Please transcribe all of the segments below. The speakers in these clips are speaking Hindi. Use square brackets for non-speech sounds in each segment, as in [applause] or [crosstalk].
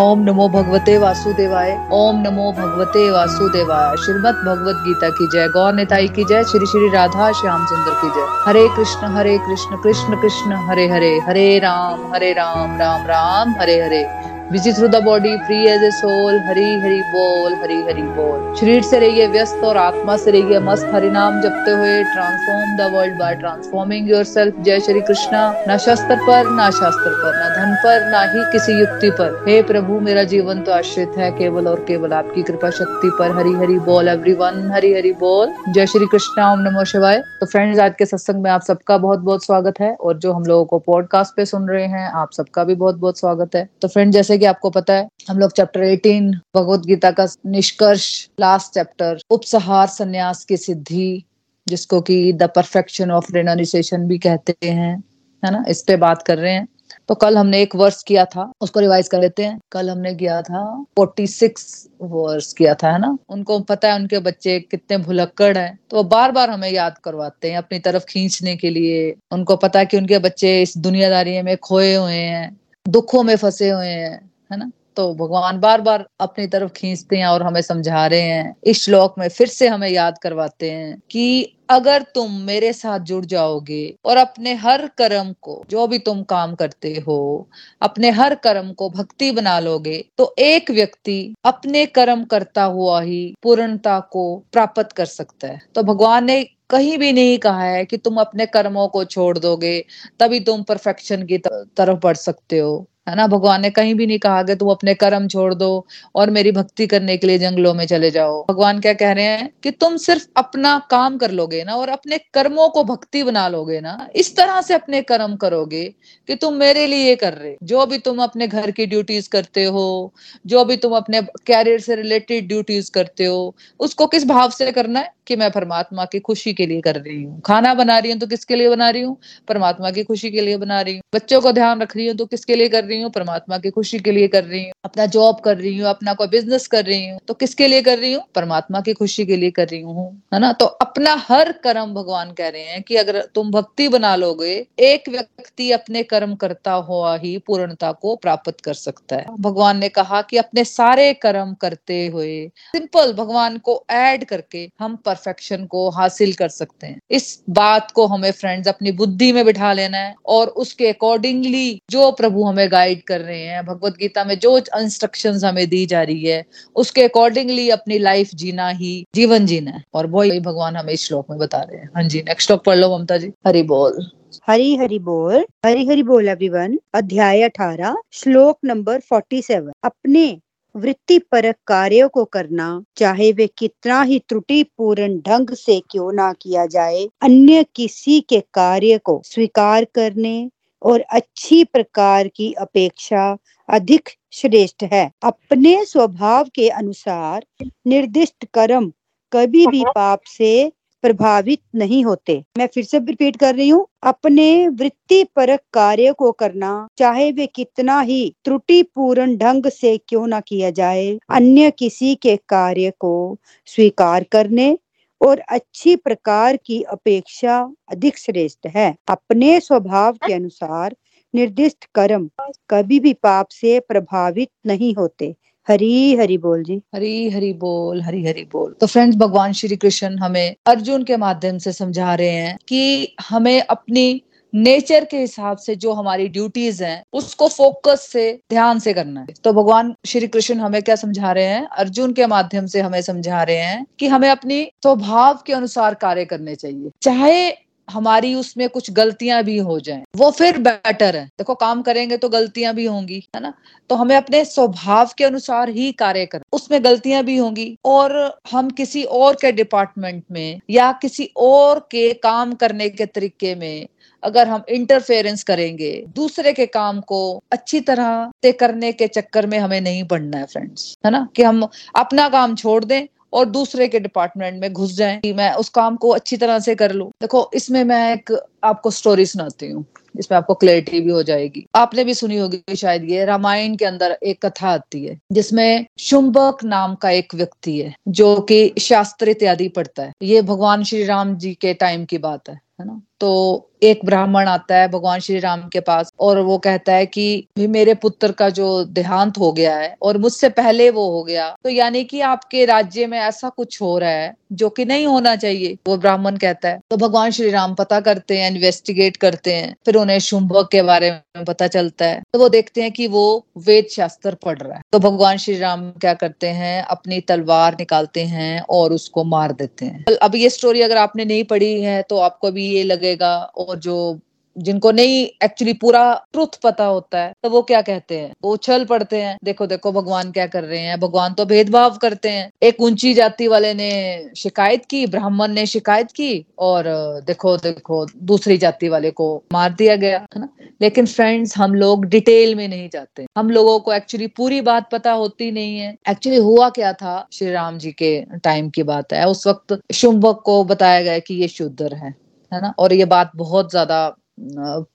ओम नमो भगवते वासुदेवाय, ओम नमो भगवते वासुदेवाय। श्रीमद भगवत गीता की जय गौर नेताई की जय, श्री श्री राधा श्याम चंद्र की जय। Hare Krishna Hare Krishna Krishna Krishna, Hare Hare Hare Ram Hare Ram Ram Ram, Hare Hare. Busy through the body free as a soul Hari Hari बोल हरी हरी बोल शरीर से रहिए व्यस्त और आत्मा से रहिए मस्त हरि नाम जपते हुए transform the world by transforming yourself जय श्री कृष्णा न शस्त्र पर न शास्त्र पर न धन पर न ही किसी युक्ति पर हे प्रभु मेरा जीवन तो आश्रित है केवल और केवल आपकी कृपा शक्ति पर हरी हरी बोल एवरी वन हरी हरी बोल जय श्री कृष्णा ओम नमो शिवाय तो फ्रेंड्स आज के सत्संग में आप सबका बहुत बहुत स्वागत है और जो हम लोगों को पॉडकास्ट पे सुन रहे हैं आप सबका भी बहुत बहुत स्वागत है तो फ्रेंड जैसे कि आपको पता है, हम लोग चैप्टर 18 भगवत गीता का निष्कर्ष लास्ट चैप्टर उपसहार संन्यास की सिद्धि, जिसको कि द परफेक्शन ऑफ़ रेनाइजेशन भी कहते हैं, है ना? इस पे बात कर रहे हैं। तो कल हमने एक वर्ष किया था, उसको रिवाइज कर लेते हैं। कल हमने किया था 46 वर्ष किया था, है ना? उनको पता है, उनके बच्चे कितने भुलक्कड़ हैं। तो वो बार बार हमें याद करवाते हैं, अपनी तरफ़ खींचने के लिए। उनको पता है कि उनके बच्चे इस दुनियादारी में खोए हुए हैं, दुखों में फंसे हुए हैं। है ना? तो भगवान बार बार अपनी तरफ़ खींचते हैं और हमें समझा रहे हैं। इस श्लोक में फिर से हमें याद करवाते हैं कि अगर तुम मेरे साथ जुड़ जाओगे और अपने हर कर्म को, जो भी तुम काम करते हो, अपने हर कर्म को भक्ति बना लोगे तो एक व्यक्ति अपने कर्म करता हुआ ही पूर्णता को प्राप्त कर सकता है। तो भगवान ने कहीं भी नहीं कहा है कि तुम अपने कर्मों को छोड़ दोगे, तभी तुम परफेक्शन की तरफ़ बढ़ सकते हो। है ना? भगवान ने कहीं भी नहीं कहा कि तुम अपने कर्म छोड़ दो और मेरी भक्ति करने के लिए जंगलों में चले जाओ। भगवान क्या कह रहे हैं कि तुम सिर्फ़ अपना काम कर लोगे ना और अपने कर्मों को भक्ति बना लोगे ना, इस तरह से अपने कर्म करोगे कि तुम मेरे लिए कर रहे। जो भी तुम अपने घर की ड्यूटीज़ करते हो, जो भी तुम अपने कैरियर से रिलेटेड ड्यूटीज़ करते हो, उसको किस भाव से करना है? कि मैं परमात्मा की खुशी के लिए कर रही हूँ। खाना बना रही हूँ तो किसके लिए बना रही हूँ? परमात्मा की खुशी के लिए बना रही हूँ। बच्चों को ध्यान रख रही हूँ तो किसके लिए कर रही हूँ? परमात्मा की खुशी के लिए कर रही हूँ। अपना जॉब कर रही हूँ, अपना कोई बिज़नेस कर रही हूँ तो किसके लिए कर रही हूँ? परमात्मा की खुशी के लिए कर रही हूँ, है ना? तो अपना हर कर्म भगवान कह रहे हैं कि अगर तुम भक्ति बना लोगे, एक व्यक्ति अपने कर्म करता हुआ ही पूर्णता को प्राप्त कर सकता है। भगवान ने कहा कि अपने सारे कर्म करते हुए सिंपल भगवान को ऐड करके हम पर परफेक्शन को हासिल कर सकते हैं। इस बात को हमें फ्रेंड्स अपनी बुद्धि में बिठा लेना है और उसके अकॉर्डिंगली जो प्रभु हमें गाइड कर रहे हैं, भगवत गीता में जो इंस्ट्रक्शन हमें दी जा रही है, उसके अकॉर्डिंगली अपनी लाइफ जीना ही, जीवन जीना है। और वही भगवान हमें इस श्लोक में बता रहे हैं। हाँ जी नेक्स्ट श्लोक पढ़ लो ममता जी। हरी बोल। हरी हरी बोल। हरी हरी बोल एवरीवन अध्याय अठारह, श्लोक नंबर फोर्टी सेवन अपने वृत्ति परक कार्यों को करना चाहे वे कितना ही त्रुटि पूर्ण ढंग से क्यों ना किया जाए अन्य किसी के कार्य को स्वीकार करने और अच्छी प्रकार की अपेक्षा अधिक श्रेष्ठ है। अपने स्वभाव के अनुसार निर्दिष्ट कर्म कभी भी [laughs] पाप से प्रभावित नहीं होते। मैं फिर से रिपीट कर रही हूँ, अपने वृत्ति परक कार्य को करना, चाहे वे कितना ही त्रुटि पूर्ण ढंग से क्यों ना किया जाए, अन्य किसी के कार्य को स्वीकार करने और अच्छी प्रकार की अपेक्षा अधिक श्रेष्ठ है। अपने स्वभाव के अनुसार निर्दिष्ट कर्म कभी भी पाप से प्रभावित नहीं होते। हरी हरी बोल जी। हरी हरी बोल, हरी हरी बोल। तो फ्रेंड्स भगवान श्री कृष्ण हमें अर्जुन के माध्यम से समझा रहे हैं कि हमें अपनी नेचर के हिसाब से जो हमारी ड्यूटीज़ हैं, उसको फोकस से, ध्यान से करना है। तो भगवान श्री कृष्ण हमें क्या समझा रहे हैं? अर्जुन के माध्यम से हमें समझा रहे हैं कि हमें अपनी स्वभाव के अनुसार कार्य करने चाहिए। चाहे हमारी उसमें कुछ गलतियाँ भी हो जाएँ। वो फिर बेटर है। देखो, काम करेंगे तो गलतियाँ भी होंगी, है ना? तो हमें अपने स्वभाव के अनुसार ही कार्य करना उसमें गलतियाँ भी होंगी। और हम किसी और के डिपार्टमेंट में या किसी और के काम करने के तरीके में अगर हम इंटरफेरेंस करेंगे, दूसरे के काम को अच्छी तरह से करने के चक्कर में हमें नहीं पड़ना है फ्रेंड्स है ना? कि हम अपना काम छोड़ दें और दूसरे के डिपार्टमेंट में घुस जाए कि मैं उस काम को अच्छी तरह से कर लू। देखो, इसमें मैं एक आपको स्टोरी सुनाती हूँ इसमें आपको क्लैरिटी भी हो जाएगी। आपने भी सुनी होगी शायद ये, रामायण के अंदर एक कथा आती है, जिसमें शुंबक नाम का एक व्यक्ति है, जो कि शास्त्र इत्यादि पढ़ता है। ये भगवान श्री राम जी के टाइम की बात है है ना? तो एक ब्राह्मण आता है भगवान श्री राम के पास और वो कहता है कि भी मेरे पुत्र का जो देहांत हो गया है और मुझसे पहले वो हो गया तो यानी कि आपके राज्य में ऐसा कुछ हो रहा है जो कि नहीं होना चाहिए? वो ब्राह्मण कहता है। तो भगवान श्री राम पता करते हैं इन्वेस्टिगेट करते हैं, फिर उन्हें शुंभक के बारे में पता चलता है। तो वो देखते हैं कि वो वेद शास्त्र पढ़ रहा है। तो भगवान श्री राम क्या करते हैं, अपनी तलवार निकालते हैं और उसको मार देते हैं। अब ये स्टोरी अगर आपने नहीं पढ़ी है तो आपको भी ये लगेगा और जो जिनको नहीं एक्चुअली पूरा ट्रुथ पता होता है तो वो क्या कहते हैं? वो उछल पड़ते हैं। देखो देखो भगवान क्या कर रहे हैं। भगवान तो भेदभाव करते हैं। एक ऊँची जाति वाले ने शिकायत की, ब्राह्मण ने शिकायत की और देखो देखो, दूसरी जाति वाले को मार दिया गया, है ना? लेकिन फ्रेंड्स हम लोग डिटेल में नहीं जाते। हम लोगों को एक्चुअली पूरी बात पता होती नहीं है। एक्चुअली हुआ क्या था? श्री राम जी के टाइम की बात है। उस वक्त शुंभक को बताया गया कि ये शुद्र है। है ना? और ये बात बहुत ज़्यादा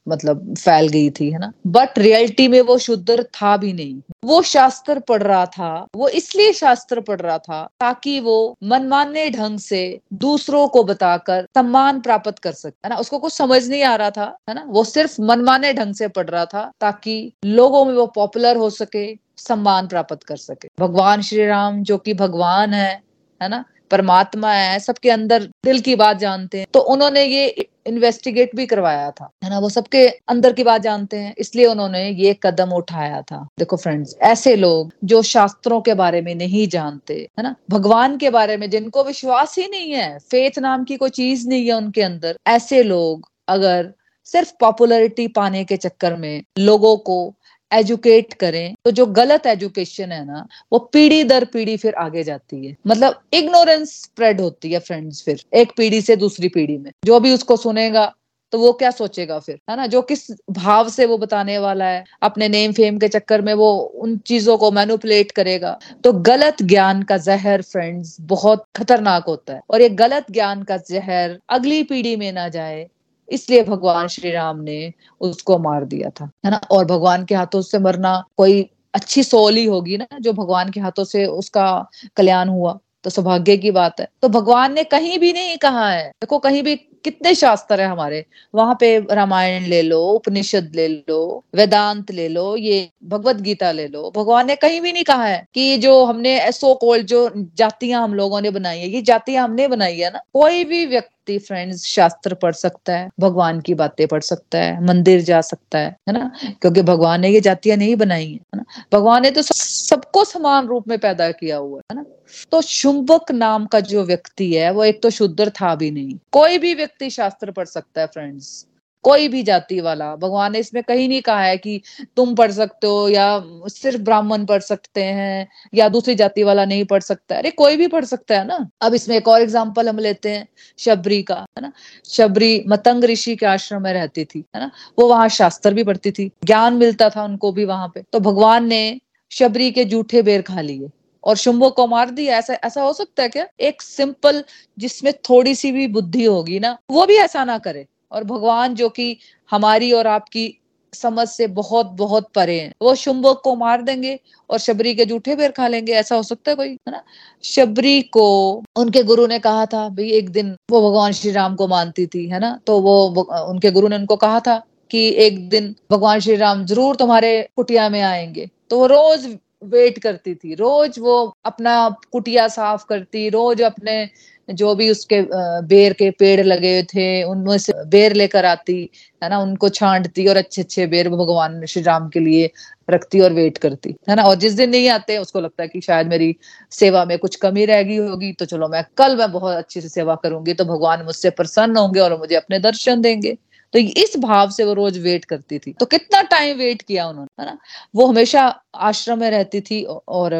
मतलब फैल गई थी, है ना? बट रियलिटी में वो शुद्ध था भी नहीं। वो शास्त्र पढ़ रहा था, वो इसलिए शास्त्र पढ़ रहा था ताकि वो मनमाने ढंग से दूसरों को बताकर सम्मान प्राप्त कर सके, है ना? उसको कुछ समझ नहीं आ रहा था, है ना? वो सिर्फ़ मनमाने ढंग से पढ़ रहा था ताकि लोगों में वो पॉपुलर हो सके, सम्मान प्राप्त कर सके। भगवान श्री राम, जो कि भगवान है है ना? परमात्मा है, सबके अंदर दिल की बात जानते हैं। तो उन्होंने ये इन्वेस्टिगेट भी करवाया था। है ना, वो सबके अंदर की बात जानते हैं, इसलिए उन्होंने ये कदम उठाया था। देखो फ्रेंड्स ऐसे लोग जो शास्त्रों के बारे में नहीं जानते, है ना, भगवान के बारे में जिनको विश्वास ही नहीं है फेथ नाम की कोई चीज़ नहीं है उनके अंदर, ऐसे लोग अगर सिर्फ़ पॉपुलरिटी पाने के चक्कर में लोगों को एजुकेट करें तो जो गलत एजुकेशन है ना, वो पीढ़ी दर पीढ़ी फिर आगे जाती है। मतलब इग्नोरेंस स्प्रेड होती है फ्रेंड्स फिर, एक पीढ़ी से दूसरी पीढ़ी में। जो भी उसको सुनेगा तो वो क्या सोचेगा फिर, है ना? जो किस भाव से वो बताने वाला है, अपने नेम फेम के चक्कर में वो उन चीज़ों को मैनुपुलेट करेगा। तो गलत ज्ञान का जहर फ्रेंड्स बहुत खतरनाक होता है। और ये गलत ज्ञान का जहर अगली पीढ़ी में ना जाए इसलिए भगवान श्री राम ने उसको मार दिया था, है ना? और भगवान के हाथों से मरना कोई अच्छी सोल ही होगी ना, जो भगवान के हाथों से उसका कल्याण हुआ। तो सौभाग्य की बात है। तो भगवान ने कहीं भी नहीं कहा है। देखो, कहीं भी कितने शास्त्र है हमारे। वहाँ पे रामायण ले लो, उपनिषद ले लो, वेदांत ले लो, ये भगवत गीता ले लो। भगवान ने कहीं भी नहीं कहा है कि जो हमने सो कोल्ड जो जातियाँ हम लोगों ने बनाई है, ये जातियाँ हमने बनाई है ना। कोई भी व्यक्ति व्यक्ति फ्रेंड्स शास्त्र पढ़ सकता है, भगवान की बातें पढ़ सकता है, मंदिर जा सकता है है ना? क्योंकि भगवान ने ये जातियाँ नहीं बनाई है ना? भगवान ने तो सबको समान रूप में पैदा किया हुआ है ना? तो शुंबक नाम का जो व्यक्ति है, वो एक तो शुद्र था भी नहीं। कोई भी व्यक्ति शास्त्र पढ़ सकता है फ्रेंड्स कोई भी जाति वाला। भगवान ने इसमें कहीं नहीं कहा है कि तुम पढ़ सकते हो या सिर्फ़ ब्राह्मण पढ़ सकते हैं या दूसरी जाति वाला नहीं पढ़ सकता। अरे कोई भी पढ़ सकता है ना। अब इसमें एक और एग्ज़ाम्पल हम लेते हैं, शबरी का, है ना। शबरी मतंग ऋषि के आश्रम में रहती थी, है ना। वो वहाँ शास्त्र भी पढ़ती थी, ज्ञान मिलता था उनको भी वहाँ पे। तो भगवान ने शबरी के जूठे बेर खा लिए और शुंभो को मार दिया। ऐसा ऐसा हो सकता है क्या? एक सिंपल जिसमें थोड़ी सी भी बुद्धि होगी ना, वो भी ऐसा ना करे। और भगवान जो कि हमारी और आपकी समझ से बहुत बहुत परे हैं। वो शुंभक को मार देंगे और शबरी के जूठे बेर खा लेंगे, ऐसा हो सकता है कोई, है ना? शबरी को, उनके गुरु ने कहा था, भाई एक दिन वो भगवान श्री राम को मानती थी, है ना? तो वो उनके गुरु ने उनको कहा था कि एक दिन भगवान श्री राम ज़रूर तुम्हारे कुटिया में आएँगे। तो वो रोज वेट करती थी, रोज वो अपना कुटिया साफ़ करती, रोज अपने जो भी उसके बेर के पेड़ लगे थे, उनमें से बेर लेकर आती, है ना? उनको छांटती और अच्छे अच्छे बेर भगवान श्री राम के लिए रखती और वेट करती, है ना? और जिस दिन नहीं आते, उसको लगता है कि शायद मेरी सेवा में कुछ कमी रह गई होगी तो चलो मैं कल मैं बहुत अच्छी से सेवा करूँगी तो भगवान मुझसे प्रसन्न होंगे और मुझे अपने दर्शन देंगे। तो इस भाव से वो रोज वेट करती थी। तो कितना टाइम वेट किया उन्होंने, है ना? वो हमेशा आश्रम में रहती थी और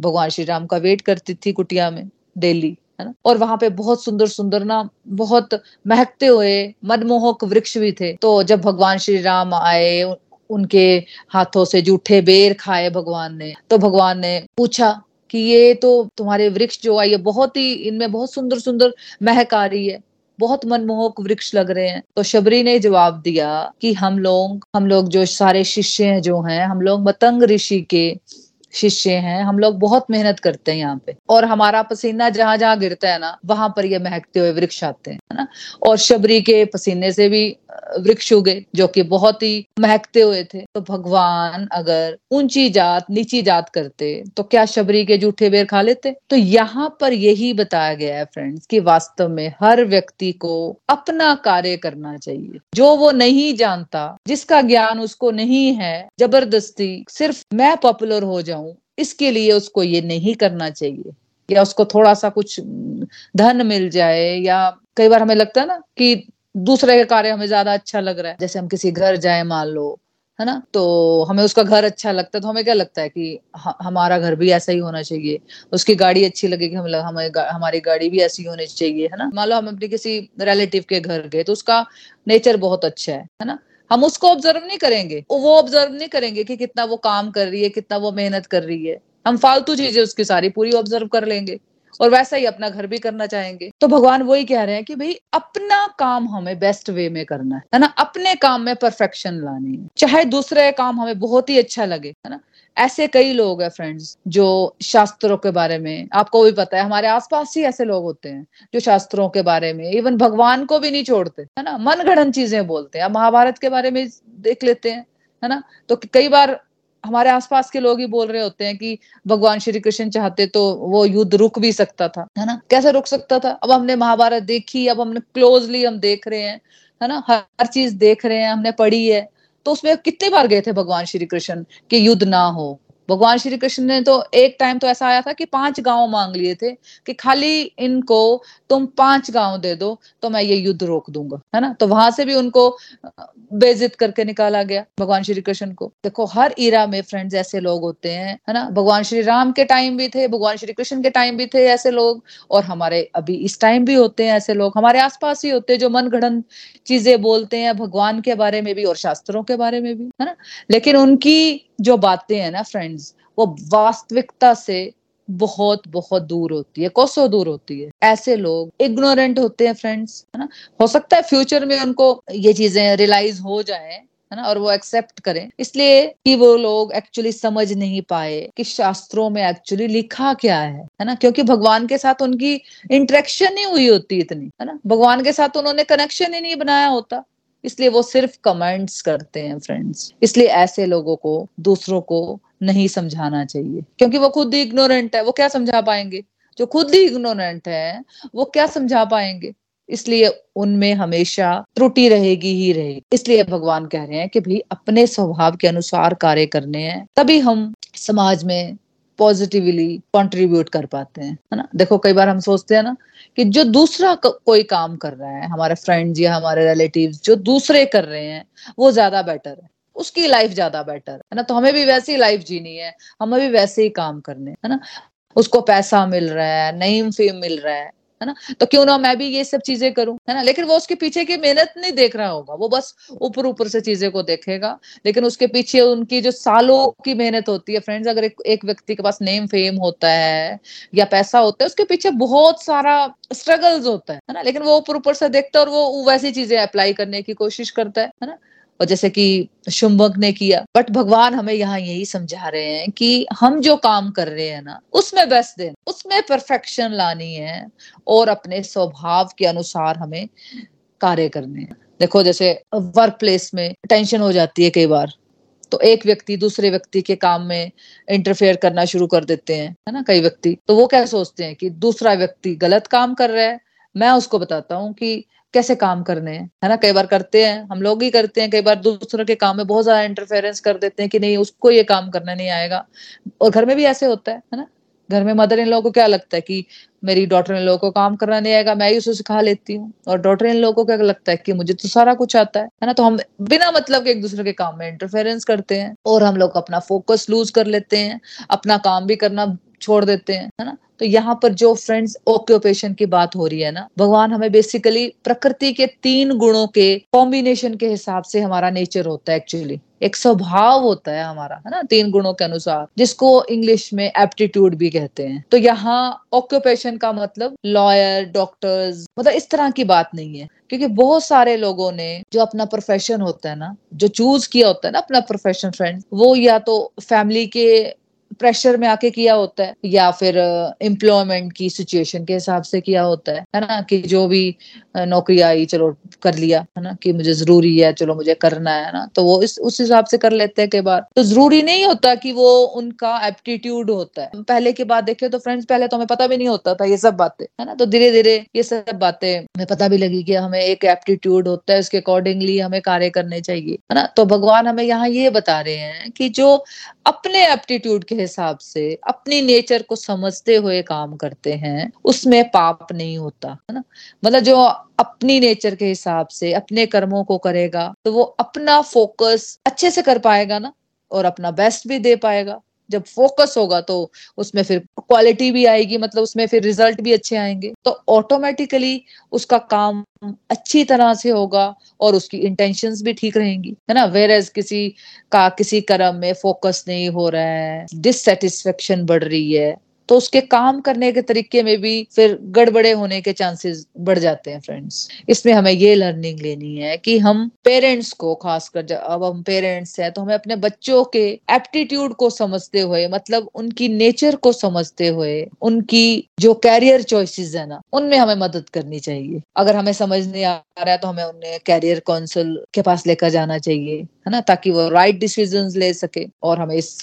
भगवान श्री राम का वेट करती थी कुटिया में, डेली। है ना? और वहाँ पे बहुत सुंदर सुंदर ना, बहुत महकते हुए मनमोहक वृक्ष भी थे। तो जब भगवान श्री राम आए, उनके हाथों से जूठे बेर खाए भगवान ने तो भगवान ने पूछा कि ये तो तुम्हारे वृक्ष जो है, बहुत ही, इनमें बहुत सुंदर सुंदर महक आ रही है, बहुत मनमोहक वृक्ष लग रहे हैं। तो शबरी ने जवाब दिया कि हम लोग हम लोग जो सारे शिष्य हैं, जो हैं, हम लोग मतंग ऋषि के शिष्य हैं, हम लोग बहुत मेहनत करते हैं यहाँ पे। और हमारा पसीना जहाँ जहाँ गिरता है ना, वहाँ पर ये महकते हुए वृक्ष आते हैं, है ना? और शबरी के पसीने से भी वृक्ष उगे, जो कि बहुत ही महकते हुए थे। तो भगवान अगर ऊँची जात, नीची जात करते तो क्या शबरी के जूठे बेर खा लेते? तो यहाँ पर यही बताया गया है फ्रेंड्स कि वास्तव में हर व्यक्ति को अपना कार्य करना चाहिए। जो वो नहीं जानता, जिसका ज्ञान उसको नहीं है, ज़बरदस्ती सिर्फ़ मैं पॉपुलर हो जाऊँ, इसके लिए उसको ये नहीं करना चाहिए। या उसको थोड़ा सा कुछ धन मिल जाए, या कई बार हमें लगता है ना कि दूसरे का कार्य हमें ज़्यादा अच्छा लग रहा है। जैसे हम किसी घर जाए मान लो है ना? तो हमें उसका घर अच्छा लगता है। तो हमें क्या लगता है कि हमारा घर भी ऐसा ही होना चाहिए? उसकी गाड़ी अच्छी लगेगी हम लग, हमें गा, हमारी गाड़ी भी ऐसी होनी चाहिए है ना? मान लो हम अपने किसी रिलेटिव के घर गए तो उसका नेचर बहुत अच्छा है है ना? हम उसको ऑब्ज़र्व नहीं करेंगे। वो ऑब्ज़र्व नहीं करेंगे कि कितना वो काम कर रही है कितना वो मेहनत कर रही है। हम फालतू चीज़ें उसकी सारी पूरी ऑब्ज़र्व कर लेंगे। और वैसा ही अपना घर भी करना चाहेंगे। तो भगवान वही कह रहे हैं कि भाई, अपना काम हमें बेस्ट वे में करना है ना? अपने काम में परफेक्शन लानी है। चाहे दूसरे काम हमें बहुत ही अच्छा लगे, है ना? ऐसे कई लोग हैं फ्रेंड्स जो शास्त्रों के बारे में, आपको भी पता है, हमारे आसपास ही ऐसे लोग होते हैं, जो शास्त्रों के बारे में इवन भगवान को भी नहीं छोड़ते, है ना? मन चीज़ें बोलते हैं। महाभारत के बारे में देख लेते हैं, है ना? तो कई बार हमारे आसपास के लोग ही बोल रहे होते हैं कि भगवान श्री कृष्ण चाहते तो वो युद्ध रुक भी सकता था, है ना? कैसे रुक सकता था? अब हमने महाभारत देखी, अब हमने क्लोजली हम देख रहे हैं, है ना? हर चीज़ देख रहे हैं, हमने पढ़ी है तो उसमें कितने बार गए थे भगवान श्री कृष्ण कि युद्ध ना हो? भगवान श्री कृष्ण ने तो एक टाइम तो ऐसा आया था कि पाँच गाँव मांग लिए थे कि खाली इनको तुम पाँच गाँव दे दो तो मैं ये युद्ध रोक दूँगा, है ना? तो वहाँ से भी उनको बेजित करके निकाला गया भगवान श्री कृष्ण को। देखो, हर ईरा में फ्रेंड्स ऐसे लोग होते हैं, है ना? भगवान श्री राम के टाइम भी थे, भगवान श्री कृष्ण के टाइम भी थे ऐसे लोग, और हमारे अभी इस टाइम भी होते हैं ऐसे लोग। हमारे आसपास ही होते हैं जो मन गढ़न चीज़ें बोलते हैं, भगवान के बारे में भी और शास्त्रों के बारे में भी, है ना? लेकिन उनकी जो बातें हैं ना फ्रेंड्स वो वास्तविकता से बहुत बहुत दूर होती है, कोसो दूर होती है। ऐसे लोग इग्नोरेंट होते हैं फ्रेंड्स है ना? हो सकता है फ्यूचर में उनको ये चीज़ें रियलाइज़ हो जाए, है ना? और वो एक्सेप्ट करें। इसलिए कि वो लोग एक्चुअली समझ नहीं पाए कि शास्त्रों में एक्चुअली लिखा क्या है है ना? क्योंकि भगवान के साथ उनकी इंटरेक्शन ही हुई होती इतनी, है ना? भगवान के साथ उन्होंने कनेक्शन ही नहीं बनाया होता। इसलिए वो सिर्फ़ कमेंट्स करते हैं फ्रेंड्स इसलिए ऐसे लोगों को, दूसरों को नहीं समझाना चाहिए। क्योंकि वो खुद ही इग्नोरेंट है, वो क्या समझा पाएँगे? जो खुद ही इग्नोरेंट है, वो क्या समझा पाएँगे? इसलिए उनमें हमेशा त्रुटि रहेगी ही रहेगी। इसलिए भगवान कह रहे हैं कि भाई, अपने स्वभाव के अनुसार कार्य करने हैं। तभी हम समाज में पॉजिटिवली कंट्रीब्यूट कर पाते हैं है ना? देखो कई बार हम सोचते हैं ना कि जो दूसरा को, कोई काम कर रहा है हमारे फ्रेंड्स या हमारे रिलेटिव्स जो दूसरे कर रहे हैं वो ज़्यादा बेटर है उसकी लाइफ ज़्यादा बेटर है ना? तो हमें भी वैसी लाइफ जीनी है हमें भी वैसे ही काम करने है ना? उसको पैसा मिल रहा है नईम फेम मिल रहा है है ना? तो क्यों ना मैं भी ये सब चीज़ें करूँ है ना? लेकिन वो उसके पीछे की मेहनत नहीं देख रहा होगा वो बस ऊपर ऊपर से चीज़ें को देखेगा। लेकिन उसके पीछे उनकी जो सालों की मेहनत होती है फ्रेंड्स अगर एक, एक व्यक्ति के पास नेम फेम होता है या पैसा होता है उसके पीछे बहुत सारा स्ट्रगल्स होता है ना? लेकिन वो ऊपर ऊपर से देखता है और वो वैसी चीज़ें अप्लाई करने की कोशिश करता है ना? और जैसे कि शुम्भक ने किया। बट भगवान हमें यहाँ यही समझा रहे हैं कि हम जो काम कर रहे हैं ना, उसमें बेस्ट दें उसमें परफेक्शन लानी है और अपने स्वभाव के अनुसार हमें कार्य करने हैं। देखो, जैसे वर्क प्लेस में टेंशन हो जाती है कई बार तो एक व्यक्ति दूसरे व्यक्ति के काम में इंटरफेयर करना शुरू कर देते हैं, है ना, कई व्यक्ति। तो वो क्या सोचते हैं कि दूसरा व्यक्ति गलत काम कर रहा है, मैं उसको बताता हूँ कि कैसे काम करने हैं? है ना? कई बार करते हैं, हम लोग ही करते हैं, कई बार दूसरों के काम में बहुत ज़्यादा इंटरफेरेंस कर देते हैं कि नहीं, उसको ये काम करना नहीं आएगा। और घर में भी ऐसे होता है है ना? घर में मदर इन लोगों को क्या लगता है कि मेरी डॉटर इन लोगों को काम करना नहीं आएगा, मैं ही उसे सिखा लेती हूँ। और डॉटर इन लोगों को क्या लगता है कि मुझे तो सारा कुछ आता है है ना? तो हम बिना मतलब के एक दूसरे के काम में इंटरफेरेंस करते हैं और हम लोग अपना फोकस लूज कर लेते हैं, अपना काम भी करना छोड़ देते हैं, है ना? तो यहाँ पर जो फ्रेंड्स ऑक्यूपेशन की बात हो रही है ना, भगवान हमें बेसिकली प्रकृति के तीन गुणों के कॉम्बिनेशन के हिसाब से हमारा नेचर होता है एक्चुअली एक स्वभाव होता है हमारा, है ना, तीन गुणों के अनुसार, जिसको इंग्लिश में एप्टीट्यूड भी कहते हैं। तो यहाँ ऑक्यूपेशन का मतलब लॉयर डॉक्टर्स मतलब इस तरह की बात नहीं है। क्योंकि बहुत सारे लोगों ने जो अपना प्रोफेशन होता है ना, जो चूज़ किया होता है ना अपना प्रोफेशन फ्रेंड वो या तो फैमिली के प्रेशर में आके किया होता है, या फिर एम्प्लॉयमेंट की सिचुएशन के हिसाब से किया होता है है ना? कि जो भी नौकरी आई, चलो कर लिया, है ना? कि मुझे ज़रूरी है, चलो मुझे करना है ना? तो वो इस, उस हिसाब से कर लेते हैं कई बार। तो ज़रूरी नहीं होता कि वो उनका एप्टीट्यूड होता है। पहले की बात देखे तो फ्रेंड्स पहले तो हमें पता भी नहीं होता था ये सब बातें, है ना? तो धीरे धीरे ये सब बातें, हमें पता भी लगी कि हमें एक एप्टीट्यूड होता है, उसके अकॉर्डिंगली हमें कार्य करने चाहिए, है ना? तो भगवान हमें यहाँ ये बता रहे हैं कि जो अपने एप्टीट्यूड के हिसाब से अपनी नेचर को समझते हुए काम करते हैं, उसमें पाप नहीं होता, है ना? मतलब जो अपनी नेचर के हिसाब से, अपने कर्मों को करेगा तो वो अपना फोकस अच्छे से कर पाएगा ना? और अपना बेस्ट भी दे पाएगा। जब फोकस होगा तो उसमें फिर क्वालिटी भी आएगी मतलब उसमें फिर रिज़ल्ट भी अच्छे आएँगे। तो ऑटोमेटिकली उसका काम अच्छी तरह से होगा और उसकी इंटेंशंस भी ठीक रहेंगी, है ना? वेर एज किसी का, किसी कर्म में फोकस नहीं हो रहा है डिससेटिस्फेक्शन बढ़ रही है तो उसके काम करने के तरीके में भी फिर गड़बड़े होने के चांसेस बढ़ जाते हैं फ्रेंड्स इसमें हमें ये लर्निंग लेनी है कि हम पेरेंट्स को, खासकर अब हम पेरेंट्स हैं तो हमें अपने बच्चों के एप्टीट्यूड को समझते हुए मतलब उनकी नेचर को समझते हुए, उनकी जो कैरियर चॉइसेस है ना, उनमें हमें मदद करनी चाहिए। अगर हमें समझ नहीं आ रहा है तो हमें उन्हें कैरियर काउंसिल के पास लेकर जाना चाहिए, है ना, ताकि वो राइट डिसीज़न ले सके और हमें इस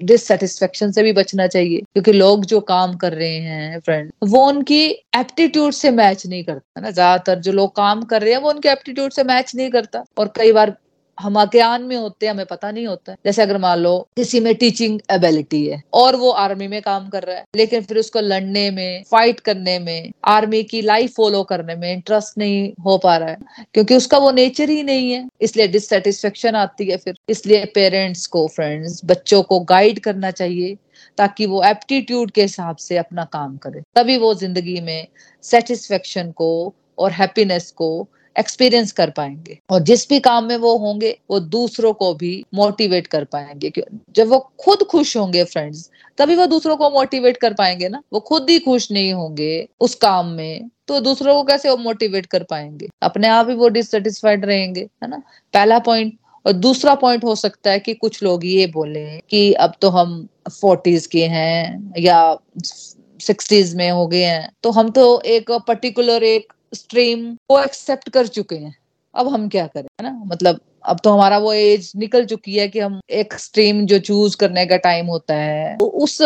डिससेटिस्फेक्शन से भी बचना चाहिए, क्योंकि लोग जो काम कर रहे हैं फ्रेंड वो उनकी एप्टीट्यूड से मैच नहीं करता ना। ज़्यादातर जो लोग काम कर रहे हैं, वो उनके एप्टीट्यूड से मैच नहीं करता। और कई बार हम अज्ञान में होते हैं, हमें पता नहीं होता है। जैसे अगर मान लो, किसी में टीचिंग एबिलिटी है और वो आर्मी में काम कर रहा है, लेकिन फिर उसको लड़ने में फाइट करने में आर्मी की लाइफ फॉलो करने में इंटरेस्ट नहीं हो पा रहा है, क्योंकि उसका वो नेचर ही नहीं है। इसलिए डिससेटिस्फेक्शन आती है फिर। इसलिए पेरेंट्स को फ्रेंड्स बच्चों को गाइड करना चाहिए, ताकि वो एप्टीट्यूड के हिसाब से अपना काम करे। तभी वो ज़िंदगी में सेटिस्फेक्शन को और हैप्पीनेस को एक्सपीरियंस कर पाएँगे। और जिस भी काम में वो होंगे, वो दूसरों को भी मोटिवेट कर पाएँगे जब वो खुद खुश होंगे फ्रेंड्स तभी वो दूसरों को मोटिवेट कर पाएँगे ना। वो खुद ही खुश नहीं होंगे उस काम में तो दूसरों को कैसे वो मोटिवेट कर पाएँगे? अपने आप ही वो डिससेटिस्फाइड रहेंगे, है ना? पहला पॉइंट और दूसरा पॉइंट हो सकता है कि कुछ लोग ये बोले कि अब तो हम फोर्टीज के हैं या सिक्सटीज में हो गए हैं। तो हम तो एक पर्टिकुलर एक स्ट्रीम को एक्सेप्ट कर चुके हैं। अब हम क्या करें, है ना? मतलब अब तो हमारा वो एज निकल चुकी है कि हम एक स्ट्रीम जो चूज़ करने का टाइम होता है तो उस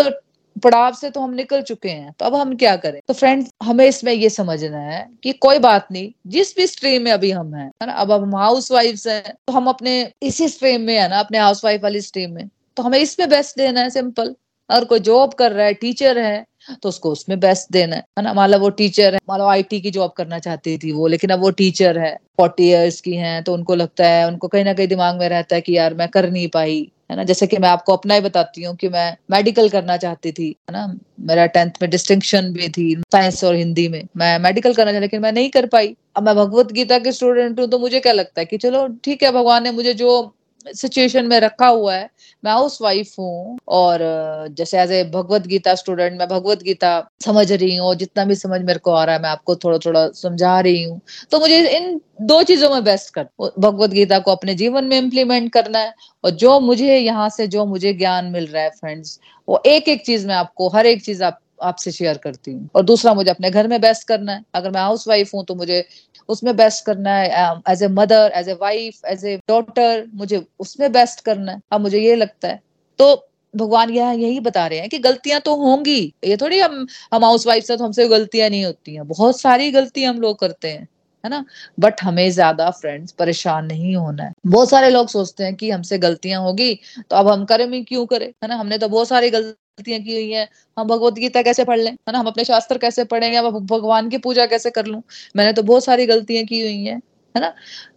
पड़ाव से तो हम निकल चुके हैं। तो अब हम क्या करें? तो फ्रेंड हमें इसमें ये समझना है कि कोई बात नहीं, जिस भी स्ट्रीम में अभी हम हैं, है ना? अब हम हाउस वाइफ हैं तो हम अपने इसी स्ट्रीम में है ना, अपने हाउस वाइफ वाली स्ट्रीम में तो हमें इसमें बेस्ट देना है सिंपल अगर कोई जॉब कर रहा है टीचर है तो उसको उसमें बेस्ट देना है। ना? मान लो वो टीचर है, मान लो आई की जॉब करना चाहती थी वो, लेकिन अब वो टीचर है फोर्टी ईयर्स की है तो उनको लगता है, उनको कहीं ना कहीं दिमाग में रहता है कि यार मैं कर नहीं पाई, है ना? जैसे कि मैं आपको अपना ही बताती हूँ कि मैं मेडिकल करना चाहती थी, है ना? मेरा टेंथ में डिस्टिंक्शन भी थी साइंस और हिंदी में। मैं मेडिकल करना चाहती लेकिन मैं नहीं कर पाई। अब मैं भगवत गीता के स्टूडेंट हूँ तो मुझे क्या लगता है कि चलो ठीक है, भगवान ने मुझे जो सिचुएशन में रखा हुआ है। मैं हाउस वाइफ हूँ और जैसे as a Bhagavad Gita student मैं भगवत गीता समझ रही हूँ जितना भी समझ मेरे को आ रहा है, मैं आपको थोड़ा थोड़ा समझा रही हूँ। तो मुझे इन दो चीज़ों में बेस्ट कर भगवत गीता को अपने जीवन में इम्प्लीमेंट करना है और जो मुझे यहाँ से जो मुझे ज्ञान मिल रहा है फ्रेंड्स वो एक एक चीज़ में आपको, हर एक चीज़ आप, आपसे शेयर करती हूँ। और दूसरा मुझे अपने घर में बेस्ट करना है। अगर मैं हाउस वाइफ हूँ तो मुझे उसमें बेस्ट करना है as a mother as a wife as a daughter मुझे उसमें बेस्ट करना है। अब मुझे ये लगता है। तो भगवान यह यही बता रहे हैं कि गलतियाँ तो होंगी। ये थोड़ी हम हम हाउस वाइफ से तो हमसे गलतियाँ नहीं होती हैं। बहुत सारी गलतियाँ हम लोग करते हैं, है ना? बट हमें ज़्यादा फ्रेंड्स परेशान नहीं होना है। बहुत सारे लोग सोचते हैं कि हमसे गलतियाँ होगी तो अब हम करें भी क्यों करें? है ना? हमने तो बहुत सारी गलतियाँ की हुई हैं, हम भगवत गीता कैसे पढ़ लें? है ना, हम अपने शास्त्र कैसे पढ़ेंगे भगवान की पूजा कैसे कर लूँ? मैंने तो बहुत सारी गलतियाँ की हुई हैं, है ना?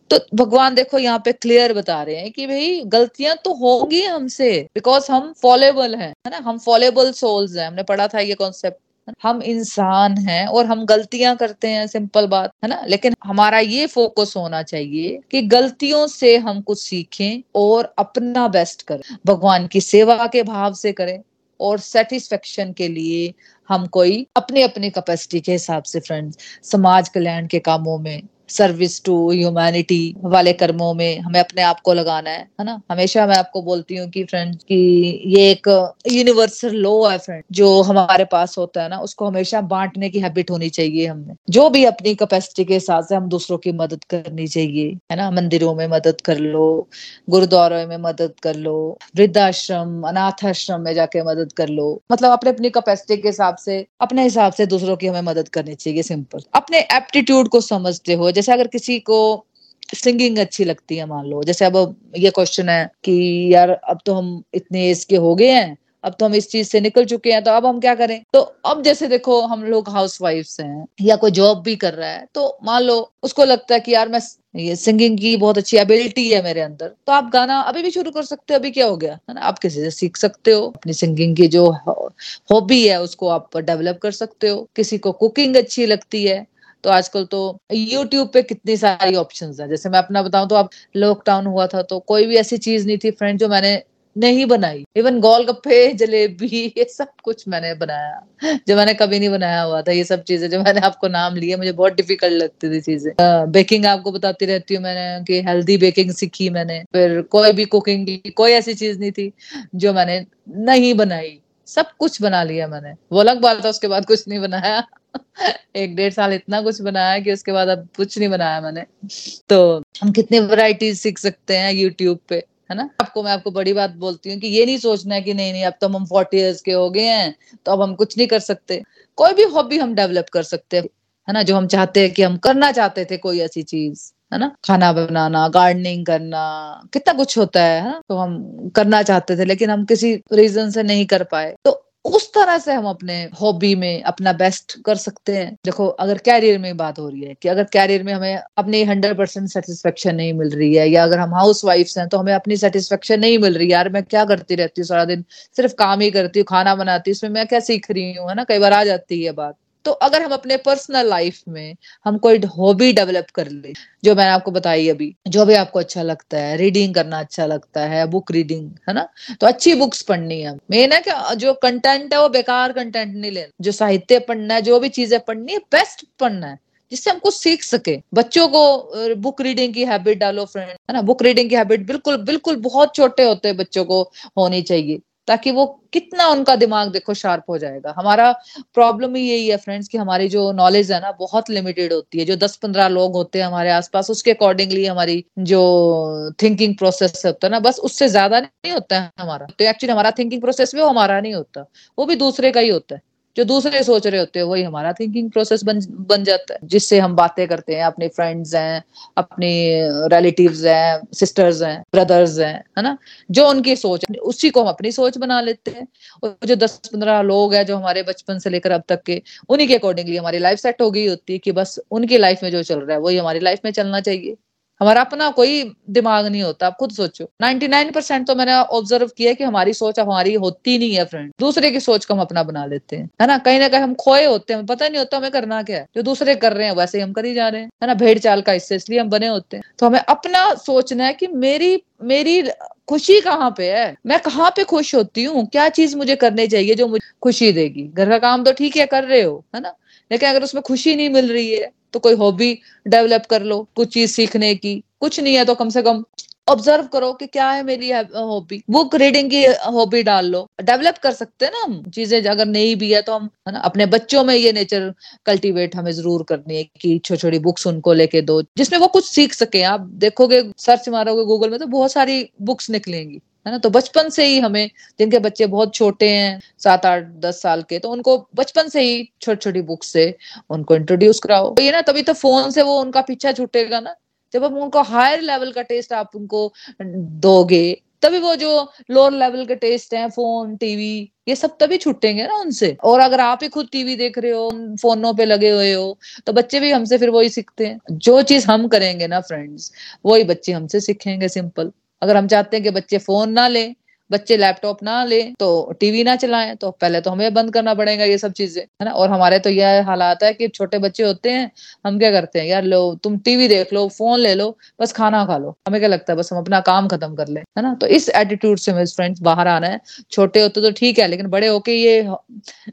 तो भगवान देखो यहाँ पे क्लियर बता रहे हैं कि भाई गलतियाँ तो होंगी हमसे बिकॉज़ हम फॉलेबल हैं, है ना? हम फॉलेबल सोल्स हैं, हमने पढ़ा था ये कॉन्सेप्ट हम इंसान हैं और हम गलतियाँ करते हैं सिंपल बात, है ना? लेकिन हमारा ये फोकस होना चाहिए कि गलतियों से हम कुछ सीखें और अपना बेस्ट करें, भगवान की सेवा के भाव से करें। और सेटिस्फेक्शन के लिए हम कोई अपने अपने कैपेसिटी के हिसाब से फ्रेंड्स समाज कल्याण के कामों में सर्विस टू ह्यूमैनिटी वाले कर्मों में हमें अपने आप को लगाना है है ना? हमेशा मैं आपको बोलती हूँ कि फ्रेंड कि ये एक यूनिवर्सल लॉ है फ्रेंड जो हमारे पास होता है ना, उसको हमेशा बांटने की हैबिट होनी चाहिए हमें जो भी अपनी कैपेसिटी के हिसाब से हम दूसरों की मदद करनी चाहिए, है ना? मंदिरों में मदद कर लो, गुरुद्वारों में मदद कर लो, वृद्धाश्रम अनाथ आश्रम में जाके मदद कर लो। मतलब अपने, अपनी कैपेसिटी के हिसाब से, अपने हिसाब से दूसरों की हमें मदद करनी चाहिए सिंपल अपने एप्टीट्यूड को समझते हो जैसे अगर किसी को सिंगिंग अच्छी लगती है, मान लो, जैसे अब ये क्वेश्चन है कि यार अब तो हम इतने एज के हो गए हैं, अब तो हम इस चीज़ से निकल चुके हैं तो अब हम क्या करें? तो अब जैसे देखो, हम लोग हाउस वाइफ हैं या कोई जॉब भी कर रहा है तो मान लो उसको लगता है कि यार मैं ये सिंगिंग की बहुत अच्छी एबिलिटी है मेरे अंदर तो आप गाना अभी भी शुरू कर सकते हो, अभी क्या हो गया? है ना? आप किसी से सीख सकते हो, अपनी सिंगिंग की जो हॉबी है उसको आप डेवलप कर सकते हो, किसी को कुकिंग अच्छी लगती है तो आजकल तो यूट्यूब पे कितनी सारी ऑप्शन है। जैसे मैं अपना बताऊँ तो अब लॉकडाउन हुआ था तो कोई भी ऐसी चीज़ नहीं थी फ्रेंड जो मैंने नहीं बनाई। इवन गोलगप्पे, जलेबी, [laughs] ये सब कुछ मैंने बनाया। जो मैंने कभी नहीं बनाया हुआ था, ये सब चीज़ें जो मैंने आपको नाम लिए, मुझे बहुत डिफ़िकल्ट लगती थी चीज़ें। बेकिंग आपको बताती रहती हूँ मैंने कि हेल्दी बेकिंग सीखी मैंने। फिर कोई भी कुकिंग की कोई ऐसी चीज़ नहीं थी, जो मैंने नहीं बनाई। सब कुछ बना लिया मैंने। वो अलग बात था उसके बाद कुछ नहीं बनाया। [laughs] एक डेढ़ साल इतना कुछ बनाया कि उसके बाद अब कुछ नहीं बनाया मैंने। तो हम कितने वैरायटीज सीख सकते हैं यूट्यूब पे, है ना? आपको, मैं आपको बड़ी बात बोलती हूँ कि ये नहीं सोचना है कि नहीं नहीं, अब तो हम फोर्टी ईयर्स के हो गए हैं तो अब हम कुछ नहीं कर सकते। कोई भी हॉबी हम डेवलप कर सकते हैं। है ना जो हम चाहते हैं कि हम करना चाहते थे कोई ऐसी चीज़ है ना? खाना बनाना गार्डनिंग करना कितना कुछ होता है, है तो हम करना चाहते थे लेकिन हम किसी रीजन से नहीं कर पाए। तो उस तरह से हम अपने हॉबी में अपना बेस्ट कर सकते हैं। देखो अगर कैरियर में बात हो रही है कि अगर कैरियर में हमें अपनी हंड्रेड परसेंट सेटिस्फेक्शन नहीं मिल रही है या अगर हम हाउस वाइफ हैं तो हमें अपनी सेटिस्फेक्शन नहीं मिल रही यार मैं क्या करती रहती हूँ सारा दिन? सिर्फ़ काम ही करती हूँ खाना बनाती हूँ इसमें मैं क्या सीख रही हूँ है ना? कई बार आ जाती है बात। तो अगर हम अपने पर्सनल लाइफ में हम कोई हॉबी डेवलप कर ले, जो मैंने आपको बताई अभी, जो भी आपको अच्छा लगता है रीडिंग करना अच्छा लगता है बुक रीडिंग है ना? तो अच्छी बुक्स पढ़नी है। मेन है कि जो कंटेंट है वो बेकार कंटेंट नहीं लेना। जो साहित्य पढ़ना है, जो भी चीज़ें पढ़नी है बेस्ट पढ़ना है, जिससे हम कुछ सीख सके। बच्चों को बुक रीडिंग की हैबिट डालो फ्रेंड है ना? बुक रीडिंग की हैबिट बिल्कुल बिल्कुल बहुत छोटे होते हैं बच्चों को होनी चाहिए। ताकि वो कितना उनका दिमाग देखो शार्प हो जाएगा। हमारा प्रॉब्लम ही यही है फ्रेंड्स कि हमारी जो नॉलेज है ना, बहुत लिमिटेड होती है। जो दस पंद्रह लोग होते हैं हमारे आसपास, उसके अकॉर्डिंगली हमारी जो थिंकिंग प्रोसेस होता है ना, बस उससे ज़्यादा नहीं होता है हमारा। तो एक्चुअली हमारा थिंकिंग प्रोसेस भी हमारा नहीं होता, वो भी दूसरे का ही होता है। जो दूसरे सोच रहे होते हैं, वही हमारा थिंकिंग प्रोसेस बन बन जाता है, जिससे हम बातें करते हैं, अपने फ्रेंड्स हैं, अपने रिलेटिव्स हैं सिस्टर्स हैं ब्रदर्स हैं, है ना? जो उनकी सोच है, उसी को हम अपनी सोच बना लेते हैं। और जो दस पंद्रह लोग हैं, जो हमारे बचपन से लेकर अब तक के, उन्हीं के अकॉर्डिंगली हमारी लाइफ सेट हो गई होती है कि बस उनकी लाइफ में जो चल रहा है, वही हमारी लाइफ में चलना चाहिए। हमारा अपना कोई दिमाग नहीं होता, आप खुद सोचो। 99 परसेंट तो मैंने ऑब्ज़र्व किया कि हमारी सोच हमारी होती नहीं है फ्रेंड दूसरे की सोच को हम अपना बना लेते हैं, है ना? कहीं ना कहीं हम खोए होते हैं, पता नहीं होता हमें करना क्या है। जो दूसरे कर रहे हैं, वैसे ही हम कर ही जा रहे हैं, है ना? भेड़ चाल का हिस्से, इसलिए हम बने होते हैं। तो हमें अपना सोचना है कि मेरी मेरी खुशी कहाँ पे है? मैं कहाँ पे खुश होती हूँ? क्या चीज़ मुझे करनी चाहिए जो मुझे खुशी देगी? घर का काम तो ठीक है, कर रहे हो, है ना? लेकिन अगर उसमें खुशी नहीं मिल रही है तो कोई हॉबी डेवलप कर लो, कुछ चीज़ सीखने की। कुछ नहीं है तो कम से कम ऑब्ज़र्व करो कि क्या है मेरी हॉबी बुक रीडिंग की हॉबी डाल लो। डेवलप कर सकते हैं ना हम। चीज़ें अगर नहीं भी है तो हम, है ना, अपने बच्चों में ये नेचर कल्टीवेट हमें ज़रूर करनी है कि छोटी छोटी बुक्स उनको लेके दो, जिसमें वो कुछ सीख सके। आप देखोगे सर्च मारोगे गूगल में तो बहुत सारी बुक्स निकलेंगी। है ना? तो बचपन से ही हमें, जिनके बच्चे बहुत छोटे हैं, सात आठ, दस साल के तो उनको बचपन से ही छोटी छोटी बुक से उनको इंट्रोड्यूस कराओ। तो ये ना, तभी तो फ़ोन से वो उनका पीछा छूटेगा ना। जब हम उनको हायर लेवल का टेस्ट आप उनको दोगे, तभी वो जो लोअर लेवल के टेस्ट हैं फ़ोन टीवी ये सब तभी छूटेंगे ना उनसे। और अगर आप ही खुद टीवी देख रहे हो फोनों पे लगे हुए हो तो बच्चे भी हमसे फिर वही सीखते हैं। जो चीज़ हम करेंगे ना फ्रेंड्स वही बच्चे हमसे सीखेंगे सिंपल अगर हम चाहते हैं कि बच्चे फ़ोन ना लें बच्चे लैपटॉप ना ले तो टीवी ना चलाएँ तो पहले तो हमें बंद करना पड़ेगा ये सब चीज़ें, है ना? और हमारे तो यह हालात है कि छोटे बच्चे होते हैं, हम क्या करते हैं? यार लो, तुम टीवी देख लो फ़ोन ले लो, बस खाना खा लो। हमें क्या लगता है, बस हम अपना काम खत्म कर ले, है ना? तो इस एटीट्यूड से मेरे फ्रेंड्स बाहर आना है। छोटे होते तो ठीक है, लेकिन बड़े होके ये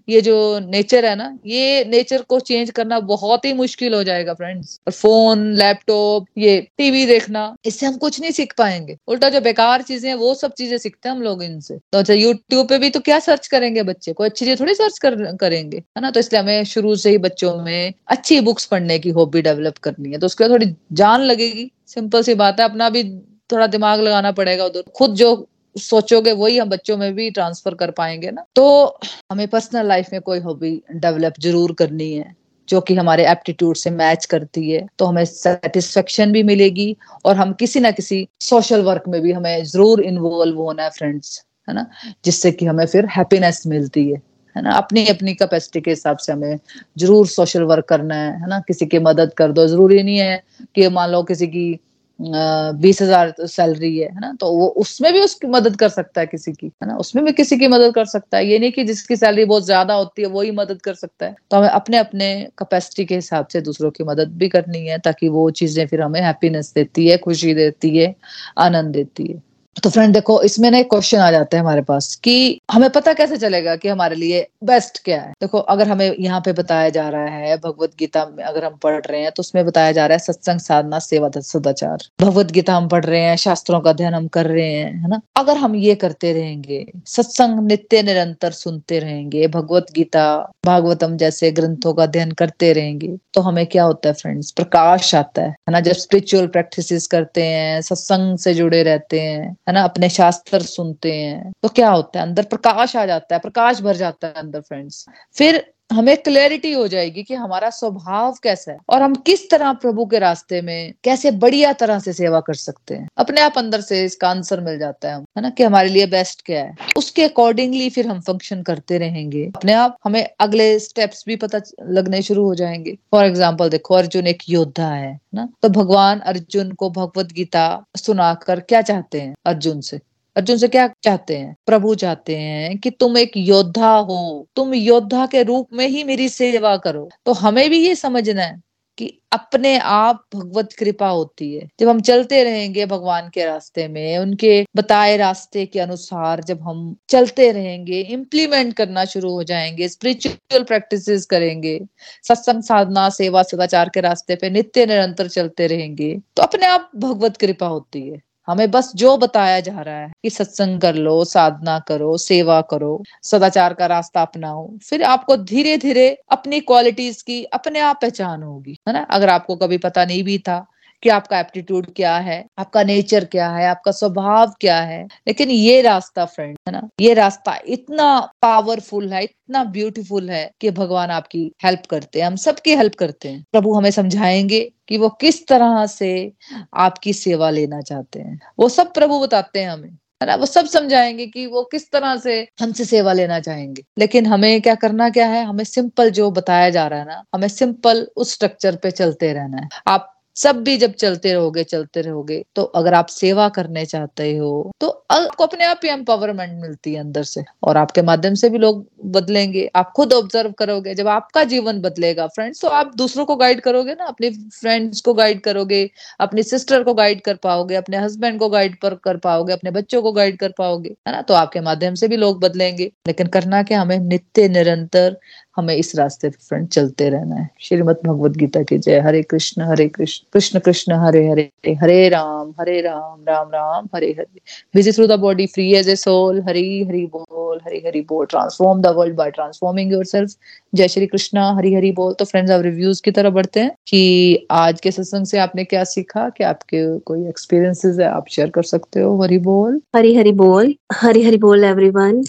ये जो नेचर है ना, ये नेचर को चेंज करना बहुत ही मुश्किल हो जाएगा फ्रेंड्स और फ़ोन लैपटॉप ये टीवी देखना, इससे हम कुछ नहीं सीख पाएँगे। उल्टा जो बेकार चीज़ें वो सब चीज़ें सीखते हैं हम लोग इनसे। तो अच्छा यूट्यूब पे भी तो क्या सर्च करेंगे बच्चे? कोई अच्छी चीज़ थोड़ी सर्च कर, करेंगे है ना? तो इसलिए हमें शुरू से ही बच्चों में अच्छी बुक्स पढ़ने की हॉबी डेवलप करनी है। तो उसके थोड़ी जान लगेगी। सिंपल सी बात है अपना भी थोड़ा दिमाग लगाना पड़ेगा उधर। खुद जो सोचोगे वही हम बच्चों में भी ट्रांसफ़र कर पाएँगे ना? तो हमें पर्सनल लाइफ में कोई हॉबी डेवलप ज़रूर करनी है। जो कि हमारे एप्टीट्यूड से मैच करती है तो हमें सेटिस्फेक्शन भी मिलेगी और हम किसी ना किसी सोशल वर्क में भी हमें ज़रूर इन्वॉल्व होना है फ्रेंड्स है ना? जिससे कि हमें फिर हैप्पीनेस मिलती है है ना? अपनी अपनी कैपेसिटी के हिसाब से हमें ज़रूर सोशल वर्क करना है है ना? किसी की मदद कर दो, ज़रूरी नहीं है कि मान लो किसी की बीस हज़ार सैलरी है है ना? तो वो उसमें भी उसकी मदद कर सकता है किसी की, है ना? उसमें भी किसी की मदद कर सकता है। ये नहीं कि जिसकी सैलरी बहुत ज़्यादा होती है, वही मदद कर सकता है। तो हमें अपने अपने कैपेसिटी के हिसाब से दूसरों की मदद भी करनी है, ताकि वो चीज़ें फिर हमें हैप्पीनेस देती है, खुशी देती है, आनंद देती है। तो फ्रेंड देखो, इसमें ना एक क्वेश्चन आ जाता है हमारे पास कि हमें पता कैसे चलेगा कि हमारे लिए बेस्ट क्या है? देखो, अगर हमें यहाँ पे बताया जा रहा है भगवत गीता में अगर हम पढ़ रहे हैं तो उसमें बताया जा रहा है सत्संग, साधना, सेवा सदाचार। भगवत गीता हम पढ़ रहे हैं, शास्त्रों का अध्ययन हम कर रहे हैं, है ना? अगर हम ये करते रहेंगे, सत्संग नित्य निरंतर सुनते रहेंगे, भगवत गीता, भागवतम जैसे ग्रंथों का अध्ययन करते रहेंगे तो हमें क्या होता है फ्रेंड्स प्रकाश आता है ना? जब स्पिरिचुअल प्रैक्टिस करते हैं, सत्संग से जुड़े रहते हैं है ना, अपने शास्त्र सुनते हैं। तो क्या होता है? अंदर प्रकाश आ जाता है, प्रकाश भर जाता है अंदर फ्रेंड्स फिर हमें क्लैरिटी हो जाएगी कि हमारा स्वभाव कैसा है और हम किस तरह प्रभु के रास्ते में कैसे बढ़िया तरह से सेवा कर सकते हैं। अपने आप अंदर से इसका आंसर मिल जाता है है ना, कि हमारे लिए बेस्ट क्या है। उसके अकॉर्डिंगली फिर हम फ़ंक्शन करते रहेंगे। अपने आप हमें अगले स्टेप्स भी पता लगने शुरू हो जाएँगे। फॉर एग्ज़ाम्पल देखो, अर्जुन एक योद्धा है ना। तो भगवान अर्जुन को भगवत गीता सुनाकर क्या चाहते हैं अर्जुन से? अर्जुन से क्या चाहते हैं? प्रभु चाहते हैं कि तुम एक योद्धा हो। तुम योद्धा के रूप में ही मेरी सेवा करो। तो हमें भी ये समझना है कि अपने आप भगवत कृपा होती है। जब हम चलते रहेंगे भगवान के रास्ते में, उनके बताए रास्ते के अनुसार जब हम चलते रहेंगे इम्प्लीमेंट करना शुरू हो जाएँगे स्पिरिचुअल प्रैक्टिसेस करेंगे, सत्संग, साधना, सेवा, सदाचार के रास्ते पे नित्य निरंतर चलते रहेंगे तो अपने आप भगवत कृपा होती है। हमें बस जो बताया जा रहा है कि सत्संग कर लो, साधना करो, सेवा करो, सदाचार का रास्ता अपनाओ, फिर आपको धीरे धीरे अपनी क्वालिटीज की, अपने आप पहचान होगी, है ना? अगर आपको कभी पता नहीं भी था कि आपका एप्टीट्यूड क्या है, आपका नेचर क्या है, आपका स्वभाव क्या है। लेकिन ये रास्ता फ्रेंड है ना? ये रास्ता इतना पावरफुल है, इतना ब्यूटीफुल है कि भगवान आपकी हेल्प करते हैं। हम सबकी हेल्प करते हैं। प्रभु हमें समझाएँगे कि वो किस तरह से आपकी सेवा लेना चाहते हैं। वो सब प्रभु बताते हैं हमें, है ना? वो सब समझाएँगे कि वो किस तरह से हमसे सेवा लेना चाहेंगे। लेकिन हमें क्या करना क्या है? हमें सिंपल जो बताया जा रहा है ना, हमें सिंपल उस स्ट्रक्चर पे चलते रहना है। आप सब भी जब चलते रहोगे चलते रहोगे तो अगर आप सेवा करने चाहते हो तो आपको अपने आप ही एम्पावरमेंट मिलती है अंदर से। और आपके माध्यम से भी लोग बदलेंगे। आप खुद ऑब्ज़र्व करोगे, जब आपका जीवन बदलेगा फ्रेंड्स तो आप दूसरों को गाइड करोगे ना, अपने फ्रेंड्स को गाइड करोगे, अपनी सिस्टर को गाइड कर पाओगे, अपने हस्बैंड को गाइड कर पाओगे, अपने बच्चों को गाइड कर पाओगे, है ना? तो आपके माध्यम से भी लोग बदलेंगे। लेकिन करना क्या? हमें नित्य, निरंतर हमें इस रास्ते पे फ्रेंड चलते रहना है। श्रीमद भगवत गीता की जय। Hare Krishna Hare Krishna Krishna Krishna, Hare Hare Hare Ram Hare Ram Ram Ram, Hare Hare. Visit through the body free as a soul Hari Hari बोल, हरी हरी बोल। Transform the world by transforming yourself जय श्री कृष्णा, हरी हरी बोल। तो फ्रेंड्स अब रिव्यूज़ की तरफ़ बढ़ते हैं कि आज के सत्संग से आपने क्या सीखा? कि आपके कोई एक्सपीरियंसेस है? आप शेयर कर सकते हो हरी बोल? हरी हरी बोल। हरी हरी बोल everyone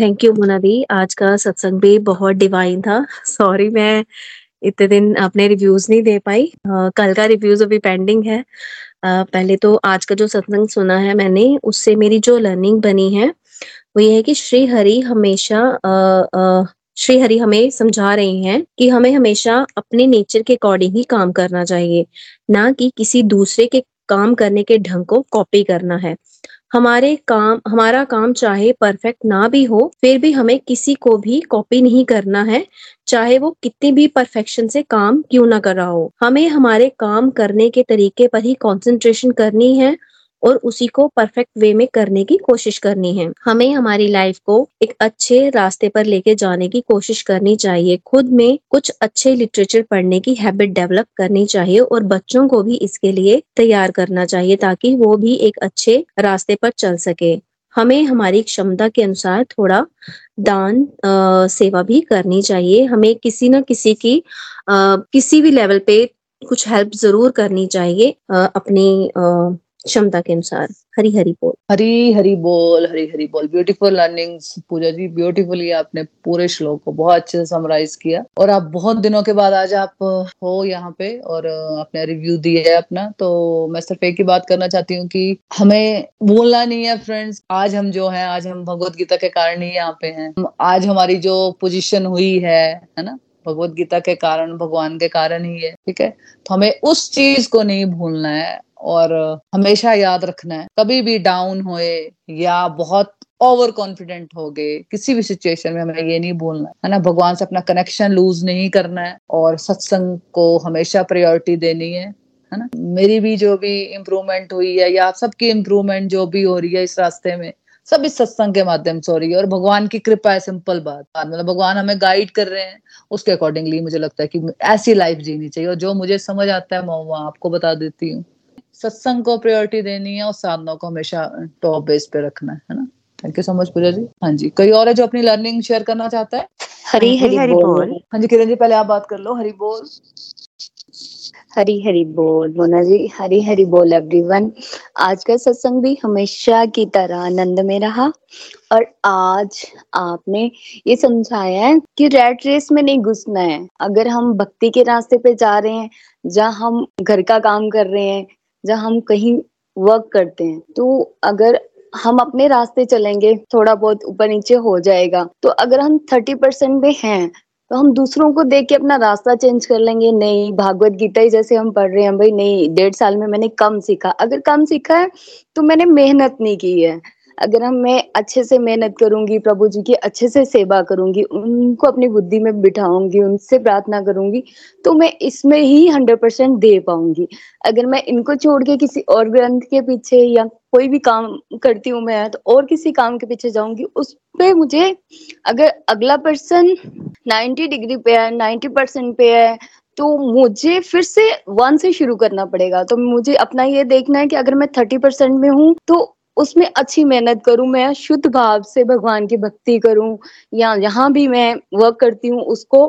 thank you Mona di आज का सत्संग भी बहुत डिवाइन था. सॉरी मैं इतने दिन अपने रिव्यूज़ नहीं दे पाई. Uh, कल का रिव्यूज़ अभी पेंडिंग है. Uh, पहले तो आज का जो सत्संग सुना है मैंने उससे मेरी जो लर्निंग बनी है वो ये है कि श्री हरि हमेशा uh, श्री हरि हमें समझा रही हैं कि हमें हमेशा अपने नेचर के अकॉर्डिंग ही काम करना चाहिए ना कि किसी दूसरे के काम करने के ढंग को कॉपी करना है। हमारे काम, हमारा काम चाहे परफेक्ट ना भी हो, फिर भी हमें किसी को भी कॉपी नहीं करना है। चाहे वो कितनी भी परफेक्शन से काम क्यों ना कर रहा हो। हमें हमारे काम करने के तरीके पर ही कंसंट्रेशन करनी है। और उसी को परफेक्ट वे में करने की कोशिश करनी है। हमें हमारी लाइफ को एक अच्छे रास्ते पर लेके जाने की कोशिश करनी चाहिए। खुद में कुछ अच्छे लिटरेचर पढ़ने की हैबिट डेवलप करनी चाहिए और बच्चों को भी इसके लिए तैयार करना चाहिए ताकि वो भी एक अच्छे रास्ते पर चल सके। हमें हमारी क्षमता के अनुसार थोड़ा दान आ, सेवा भी करनी चाहिए। हमें किसी न किसी की आ, किसी भी लेवल पे कुछ हेल्प ज़रूर करनी चाहिए आ, अपनी आ, क्षमता के अनुसार हरी हरी बोल। हरी हरी बोल हरी हरी बोल। Beautiful learnings Pooja ji beautifully आपने पूरे श्लोक को बहुत अच्छे से समराइज किया। और आप बहुत दिनों के बाद आज आप, हो यहाँ पे और आपने रिव्यू दिया है अपना तो मैं सिर्फ़ एक ही बात करना चाहती हूँ कि हमें बोलना नहीं है फ्रेंड्स आज हम जो है, आज हम भगवत गीता के कारण ही यहाँ पे हैं। आज हमारी जो पोजिशन हुई है है ना? भगवत गीता के कारण, भगवान के कारण ही है, ठीक है? तो हमें उस चीज़ को नहीं भूलना है। और हमेशा याद रखना है। कभी भी डाउन होए या बहुत ओवर कॉन्फिडेंट हो गए, किसी भी सिचुएशन में हमें ये नहीं बोलना है ना? भगवान से अपना कनेक्शन लूज नहीं करना है और सत्संग को हमेशा प्रायोरिटी देनी है है ना? मेरी भी जो भी इम्प्रूवमेंट हुई है या आप सबकी इम्प्रूवमेंट जो भी हो रही है इस रास्ते में, सब इस सत्संग के माध्यम से हो रही है और भगवान की कृपा है सिंपल बात। मतलब भगवान हमें गाइड कर रहे हैं, उसके अकॉर्डिंगली मुझे लगता है कि ऐसी लाइफ जीनी चाहिए और जो मुझे समझ आता है मैं वहाँ आपको बता देती हूँ। सत्संग को प्रायोरिटी देनी है और साधनों को हमेशा टॉप बेस पे रखना है ना? Thank you so much Pooja ji हाँ जी कोई और है जो अपनी लर्निंग शेयर करना चाहता है? हरी हरी, हरी बोल।, बोल। हाँ जी किरण जी पहले आप बात कर लो हरी बोल। हरी हरी बोल मोना जी हरी हरी बोल एवरीवन आज का सत्संग भी हमेशा की तरह आनंद में रहा और आज आपने ये समझाया है कि रेड रेस में नहीं घुसना है। अगर हम भक्ति के रास्ते पे जा रहे हैं जहाँ हम घर का काम कर रहे हैं जहाँ हम कहीं वर्क करते हैं तो अगर हम अपने रास्ते चलेंगे, थोड़ा बहुत ऊपर नीचे हो जाएगा। तो अगर हम थर्टी परसेंट में हैं तो हम दूसरों को देख के अपना रास्ता चेंज कर लेंगे। नहीं, भागवत गीता ही जैसे हम पढ़ रहे हैं, भाई नहीं, डेढ़ साल में मैंने कम सीखा। अगर कम सीखा है तो मैंने मेहनत नहीं की है। अगर हम मैं अच्छे से मेहनत करूँगी, प्रभु जी की अच्छे से सेवा करूँगी, उनको अपनी बुद्धि में बिठाऊँगी, उनसे प्रार्थना करूँगी तो मैं इसमें ही हंड्रेड परसेंट दे पाऊँगी। अगर मैं इनको छोड़ के किसी और ग्रंथ के पीछे या कोई भी काम करती हूँ मैं तो और किसी काम के पीछे जाऊँगी, उस पे मुझे अगर अगला पर्सन नाइन्टी डिग्री पे है नाइन्टी परसेंट पे है तो मुझे फिर से वन से शुरू करना पड़ेगा। तो मुझे अपना ये देखना है कि अगर मैं थर्टी परसेंट में हूँ तो उसमें अच्छी मेहनत करूँ, मैं शुद्ध भाव से भगवान की भक्ति करूँ, या यहाँ भी मैं वर्क करती हूँ, उसको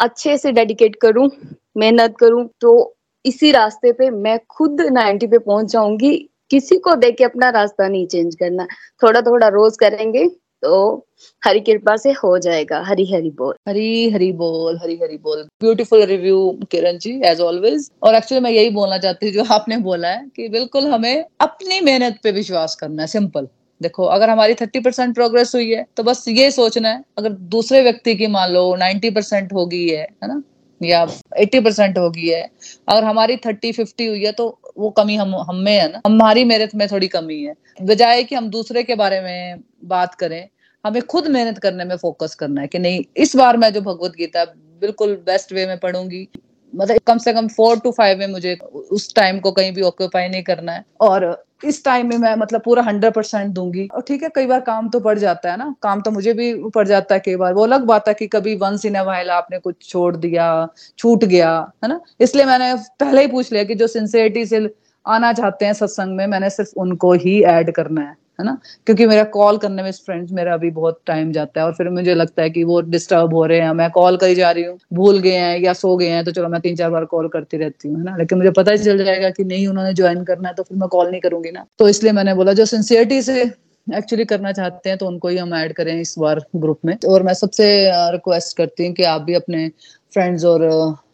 अच्छे से डेडिकेट करूँ, मेहनत करूँ तो इसी रास्ते पे मैं खुद नाइन्टी पे पहुँच जाऊँगी। किसी को देख के अपना रास्ता नहीं चेंज करना। थोड़ा थोड़ा रोज करेंगे तो हरी कृपा से हो जाएगा। हरी हरी बोल। हरी हरी बोल, हरी हरी बोल। Beautiful review Kiran ji as always और एक्चुअली मैं यही बोलना चाहती हूँ, जो आपने बोला है, कि बिल्कुल हमें अपनी मेहनत पे विश्वास करना है सिंपल देखो, अगर हमारी थर्टी परसेंट प्रोग्रेस हुई है तो बस ये सोचना है, अगर दूसरे व्यक्ति की मान लो नाइन्टी परसेंट हो गई है है ना? या एट्टी परसेंट हो गई है, अगर हमारी थर्टी फिफ्टी हुई है तो वो कमी हम हम में है ना। हमारी मेहनत में थोड़ी कमी है। बजाय कि हम दूसरे के बारे में बात करें, हमें खुद मेहनत करने में फोकस करना है कि नहीं, इस बार मैं जो भगवत गीता बिल्कुल बेस्ट वे में पढ़ूँगी मतलब कम से कम फोर टू फाइव में मुझे उस टाइम को कहीं भी ऑक्यूपाई नहीं करना है। और इस टाइम में मैं मतलब पूरा हंड्रेड परसेंट दूँगी। और ठीक है, कई बार काम तो पड़ जाता है ना। काम तो मुझे भी पड़ जाता है कई बार। वो अलग बात है कि कभी वंस इन वाइल आपने कुछ छोड़ दिया, छूट गया, है ना? इसलिए मैंने पहले ही पूछ लिया कि जो सिंसियरिटी से आना चाहते हैं सत्संग में, मैंने सिर्फ़ उनको ही ऐड करना है। है ना? क्योंकि मेरा कॉल करने में फ्रेंड्स मेरा अभी बहुत टाइम जाता है और फिर मुझे लगता है कि वो डिस्टर्ब हो रहे हैं। मैं कॉल करी जा रही हूँ, भूल गए हैं या सो गए हैं तो चलो मैं तीन चार बार कॉल करती रहती हूँ, है ना? लेकिन मुझे पता ही चल जाएगा कि नहीं उन्होंने ज्वाइन करना है तो फिर मैं कॉल नहीं करूँगी ना। तो इसलिए मैंने बोला, जो सिंसियरिटी से एक्चुअली करना चाहते हैं तो उनको ही हम ऐड करें इस बार ग्रुप में। और मैं सबसे रिक्वेस्ट करती हूँ कि आप भी अपने फ्रेंड्स और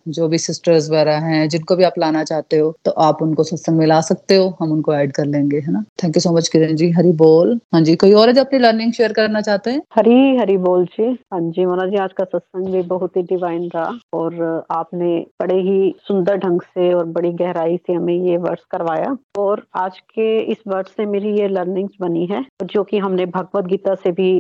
जो भी सिस्टर्स वगैरह हैं, जिनको भी आप लाना चाहते हो तो आप उनको सत्संग में ला सकते हो, हम उनको ऐड कर लेंगे, है ना? Thank you so much Kiran ji. Hari बोल। हाँ जी, कोई और है जो अपनी लर्निंग शेयर करना चाहते हैं? हरी हरी बोल जी। हाँ जी मोना जी, आज का सत्संग भी बहुत ही डिवाइन रहा, और आपने बड़े ही सुंदर ढंग से और बड़ी गहराई से हमें ये वर्ड्स करवाया, और आज के इस वर्ड से मेरी ये लर्निंग बनी है जो कि हमने भगवत गीता से भी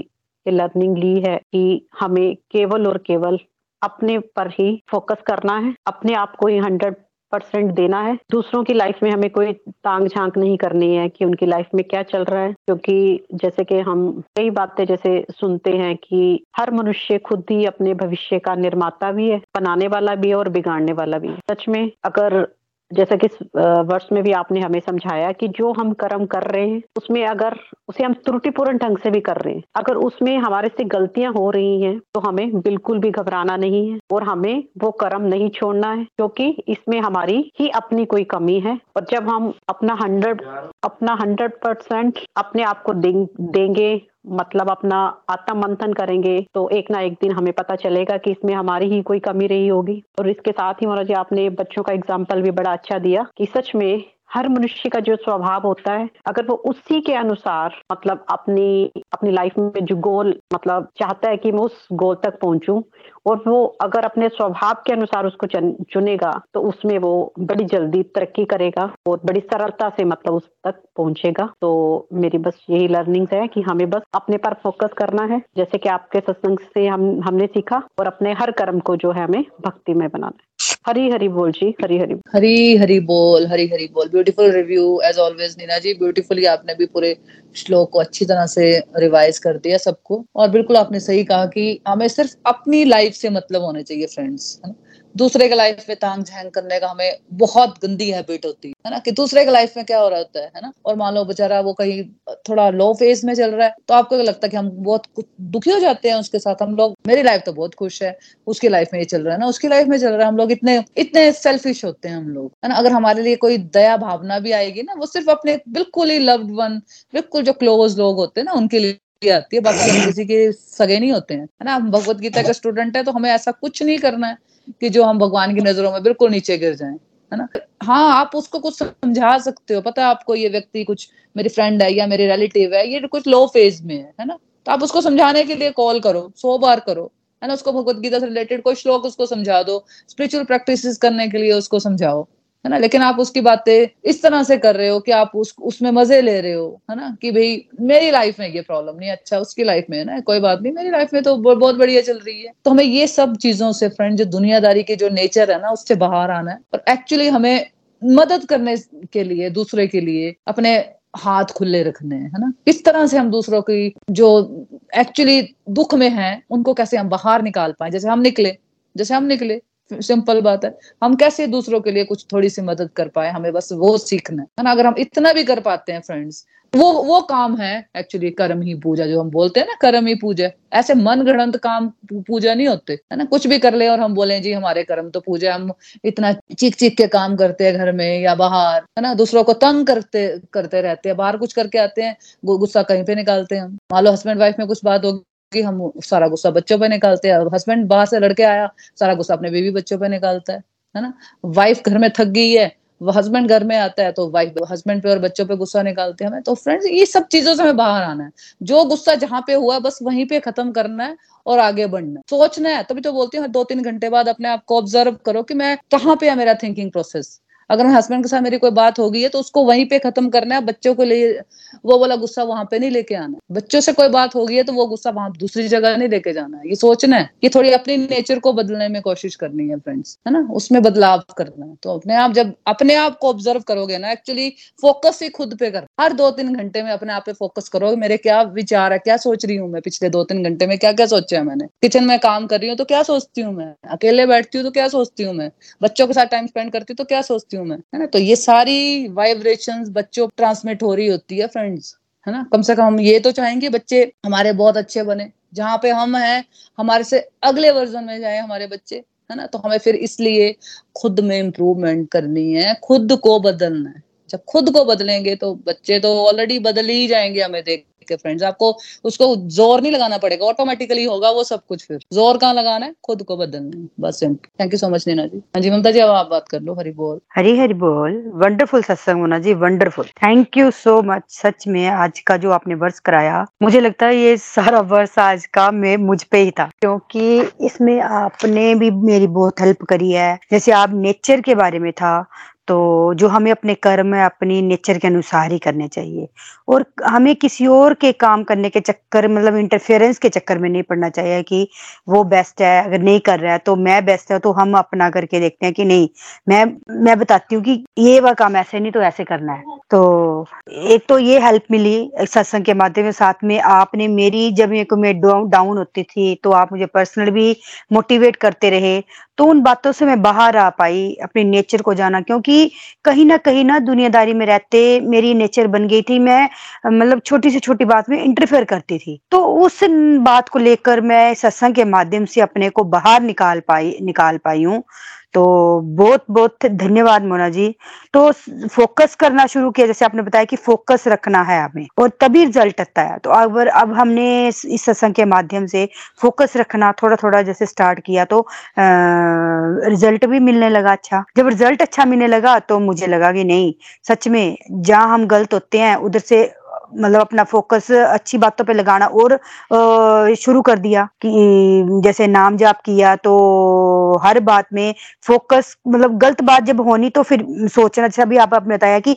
ये लर्निंग ली है कि हमें केवल और केवल अपने पर ही फोकस करना है, अपने आप को ही हंड्रेड परसेंट देना है। दूसरों की लाइफ में हमें कोई तांग झाँक नहीं करनी है कि उनकी लाइफ में क्या चल रहा है, क्योंकि जैसे कि हम कई बातें जैसे सुनते हैं कि हर मनुष्य खुद ही अपने भविष्य का निर्माता भी है, बनाने वाला भी है और बिगाड़ने वाला भी है। सच में अगर जैसा कि वर्ष में भी आपने हमें समझाया कि जो हम कर्म कर रहे हैं, उसमें अगर, उसे हम त्रुटिपूर्ण ढंग से भी कर रहे हैं। अगर उसमें हमारे से गलतियाँ हो रही हैं तो हमें बिल्कुल भी घबराना नहीं है और हमें वो कर्म नहीं छोड़ना है, क्योंकि इसमें हमारी ही अपनी कोई कमी है। और जब हम अपना हंड्रेड अपना हंड्रेड परसेंट अपने आप को देंगे मतलब अपना आत्म मंथन करेंगे तो एक ना एक दिन हमें पता चलेगा कि इसमें हमारी ही कोई कमी रही होगी। और इसके साथ ही महाराज आपने बच्चों का एग्ज़ाम्पल भी बड़ा अच्छा दिया कि सच में हर मनुष्य का जो स्वभाव होता है, अगर वो उसी के अनुसार मतलब अपनी अपनी लाइफ में जो गोल मतलब चाहता है कि मैं उस गोल तक पहुंचूं, और वो अगर अपने स्वभाव के अनुसार उसको चुनेगा तो उसमें वो बड़ी जल्दी तरक्की करेगा और बड़ी सरलता से मतलब उस तक पहुंचेगा। तो मेरी बस यही लर्निंग है कि हमें बस अपने पर फोकस करना है। जैसे कि आपके सत्संग से हम, हमने सीखा, और अपने हर कर्म को जो है हमें भक्ति में बनाना है। हरी हरी बोल जी हरी हरी हरी हरी बोल हरी हरी बोल। Beautiful review as always Neena ji. Beautifully आपने भी पूरे श्लोक को अच्छी तरह से रिवाइज कर दिया सबको। और बिल्कुल आपने सही कहा कि हमें सिर्फ़ अपनी लाइफ से मतलब होने चाहिए फ्रेंड्स है ना? दूसरे के लाइफ में तांग झांग करने का हमें बहुत गंदी हैबिट होती है ना? कि दूसरे के लाइफ में क्या हो रहा होता है ना? और मान लो बेचारा वो कहीं थोड़ा लो फ़ेज़ में चल रहा है तो आपको क्या लगता है कि हम बहुत दुखी हो जाते हैं उसके साथ? हम लोग, मेरी लाइफ तो बहुत खुश है, उसकी लाइफ में ये चल रहा है ना? उसकी लाइफ में चल रहा है, हम लोग इतने इतने सेल्फिश होते हैं हम लोग, है ना? अगर हमारे लिए कोई दया भावना भी आएगी ना, वो सिर्फ़ अपने बिल्कुल ही लव्ड वन बिल्कुल जो क्लोज लोग होते हैं ना, उनके लिए आती है, बाकी हम किसी के सगे नहीं होते हैं, है ना? हम भगवत गीता के स्टूडेंट है तो हमें ऐसा कुछ नहीं करना है। कि जो हम भगवान की नज़रों में बिल्कुल नीचे गिर जाए, है ना? हाँ आप उसको कुछ समझा सकते हो। पता है आपको ये व्यक्ति कुछ मेरी फ्रेंड है या मेरे रिलेटिव है, ये कुछ लो फ़ेज़ में है है ना? तो आप उसको समझाने के लिए कॉल करो, सो बार करो, है ना? उसको भगवत गीता से रिलेटेड कोई श्लोक उसको समझा दो स्पिरिचुअल प्रैक्टिस करने के लिए उसको समझाओ। है ना? लेकिन आप उसकी बातें इस तरह से कर रहे हो कि आप उस, उसमें मज़े ले रहे हो, है ना? कि भाई, मेरी लाइफ में ये प्रॉब्लम नहीं अच्छा उसकी लाइफ में है ना? कोई बात नहीं, मेरी लाइफ में तो बहुत बढ़िया चल रही है। तो हमें ये सब चीज़ों से फ्रेंड जो दुनियादारी की जो नेचर है ना, उससे बाहर आना है। और एक्चुअली हमें मदद करने के लिए, दूसरे के लिए अपने हाथ खुले रखने है ना? इस तरह से हम दूसरों की जो एक्चुअली दुख में है, उनको कैसे हम बाहर निकाल पाए? जैसे हम निकले, जैसे हम निकले सिंपल बात है। हम कैसे दूसरों के लिए कुछ थोड़ी सी मदद कर पाए? हमें बस वो सीखना है। ना? अगर हम इतना भी कर पाते हैं फ्रेंड्स वो वो काम है एक्चुअली कर्म ही पूजा, जो हम बोलते हैं ना, कर्म ही पूजा। ऐसे मन गणंत काम पूजा नहीं होते। है ना? कुछ भी कर ले और हम बोले, जी, हमारे कर्म तो पूजा हम इतना चीख चीख के काम करते हैं घर में या बाहर। है ना? दूसरों को तंग करते करते रहते हैं। बाहर कुछ करके आते हैं गुस्सा कहीं पे निकालते हैं। मान लो हस्बैंड वाइफ में कुछ बात होगी। कि हम सारा गुस्सा बच्चों पे निकालते हैं। हस्बैंड बाहर से लड़के आया, सारा गुस्सा अपने बेबी बच्चों पे निकालता है है ना? वाइफ घर में थक गई है हस्बैंड घर में आता है तो वाइफ हस्बैंड पे और बच्चों पे गुस्सा निकालते हैं हमें। तो फ्रेंड्स ये सब चीज़ों से हमें बाहर आना है। जो गुस्सा जहाँ पे हुआ, बस वहीं पे खत्म करना है और आगे बढ़ना है। सोचना है, तभी तो बोलती हूँ दो तीन घंटे बाद अपने आप को ऑब्ज़र्व करो कि मैं कहाँ पे है मेरा थिंकिंग प्रोसेस अगर हस्बैंड के साथ मेरी कोई बात हो गई है तो उसको वहीं पे खत्म करना है, बच्चों को लिए वो वाला गुस्सा वहाँ पे नहीं लेके आना बच्चों से कोई बात हो गई है तो वो गुस्सा वहाँ दूसरी जगह नहीं लेके जाना है। ये सोचना है कि थोड़ी अपनी नेचर को बदलने में कोशिश करनी है फ्रेंड्स है ना? उसमें बदलाव करना है। तो अपने आप, जब अपने आप को ऑब्ज़र्व करोगे ना एक्चुअली फोकस ही खुद पे कर। हर दो तीन घंटे में अपने आप पे फोकस करोगे, मेरे क्या विचार है, क्या सोच रही हूँ मैं पिछले दो तीन घंटे में क्या क्या सोचा है मैंने? किचन में काम कर रही हूँ तो क्या सोचती हूँ मैं? अकेले बैठती हूँ तो क्या सोचती हूँ मैं? बच्चों के साथ टाइम स्पेंड करती हूँ तो क्या सोचती हूँ मैं, है ना? तो ये सारी वाइब्रेशंस बच्चों ट्रांसमिट हो रही होती है फ्रेंड्स है ना? कम से कम हम ये तो चाहेंगे बच्चे हमारे बहुत अच्छे बने, जहाँ पे हम हैं, हमारे से अगले वर्जन में जाए हमारे बच्चे, है ना? तो हमें फिर इसलिए खुद में इम्प्रूवमेंट करनी है, खुद को बदलना है। जब खुद को बदलेंगे तो बच्चे तो ऑलरेडी बदल ही जाएँगे हमें देख है फ्रेंड्स आपको उसको ज़ोर नहीं लगाना पड़ेगा ऑटोमेटिकली होगा वो सब कुछ फिर। ज़ोर कहाँ लगाना है? खुद को बदलना बस simple thank you so much Neena ji. हाँ जी, ममता जी, अब आप बात कर लो, हरी बोल। हरी हरी बोल। वंडरफुल सत्संग Mona ji wonderful thank you so much सच में आज का जो आपने वर्ष कराया, मुझे लगता है ये सारा वर्ष आज का मैं मुझ पे ही था। क्योंकि इसमें आपने भी मेरी बहुत हेल्प करी है। जैसे आप नेचर के बारे में था तो जो हमें अपने कर्म, अपनी नेचर के अनुसार ही करने चाहिए। और हमें किसी और के काम करने के चक्कर मतलब इंटरफेरेंस के चक्कर में नहीं पड़ना चाहिए कि वो बेस्ट है, अगर नहीं कर रहा है तो मैं बेस्ट है तो हम अपना करके देखते हैं कि नहीं। मैं मैं बताती हूँ कि ये वह काम ऐसे नहीं तो ऐसे करना है। तो एक तो ये हेल्प मिली सत्संग के माध्यम साथ में आपने मेरी, जब मैं डाउन होती थी तो आप मुझे पर्सनल भी मोटिवेट करते रहे। तो उन बातों से मैं बाहर आ पाई अपने नेचर को जाना, क्योंकि कहीं ना कहीं ना दुनियादारी में रहते मेरी नेचर बन गई थी। मैं मतलब छोटी से छोटी बात में इंटरफेयर करती थी। तो उस बात को लेकर मैं सत्संग के माध्यम से अपने को बाहर निकाल पाई निकाल पाई हूँ। तो बहुत बहुत धन्यवाद मोना जी। तो फोकस करना शुरू किया जैसे आपने बताया कि फोकस रखना है हमें और तभी रिज़ल्ट आता है। तो अगर अब हमने इस सत्संग के माध्यम से फोकस रखना थोड़ा थोड़ा जैसे स्टार्ट किया तो आ, रिज़ल्ट भी मिलने लगा अच्छा। जब रिज़ल्ट अच्छा मिलने लगा तो मुझे लगा कि नहीं सच में जहाँ हम गलत होते हैं उधर से मतलब अपना फोकस अच्छी बातों पे लगाना और शुरू कर दिया कि जैसे नाम जाप किया तो हर बात में फोकस मतलब गलत बात जब होनी तो फिर सोचना। जैसा भी आप आपने बताया कि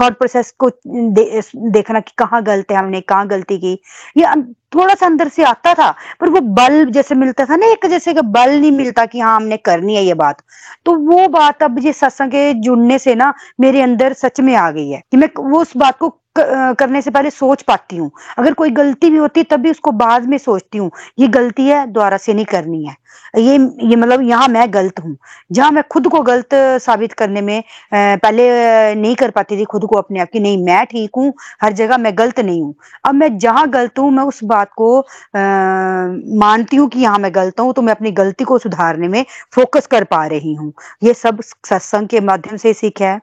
थॉट प्रोसेस को दे, देखना कि कहाँ गलत है हमने कहाँ गलती की। ये थोड़ा सा अंदर से आता था पर वो बल जैसे मिलता था ना एक जैसे कि बल नहीं मिलता कि हाँ हमने करनी है ये बात। तो वो बात अब ये सत्संग जुड़ने से ना मेरे अंदर सच में आ गई है कि मैं वो उस बात को करने से पहले सोच पाती हूँ। अगर कोई गलती भी होती है तब भी उसको बाद में सोचती हूँ ये गलती है दोबारा से नहीं करनी है। ये ये मतलब यहाँ मैं गलत हूँ। जहाँ मैं खुद को गलत साबित करने में पहले नहीं कर पाती थी खुद को अपने आप की नहीं मैं ठीक हूँ हर जगह मैं गलत नहीं हूँ। अब मैं जहाँ गलत हूँ मैं उस बात को आ, मानती हूँ कि यहाँ मैं गलत हूँ तो मैं अपनी गलती को सुधारने में फोकस कर पा रही हूँ। ये सब सत्संग के माध्यम से सीखा है।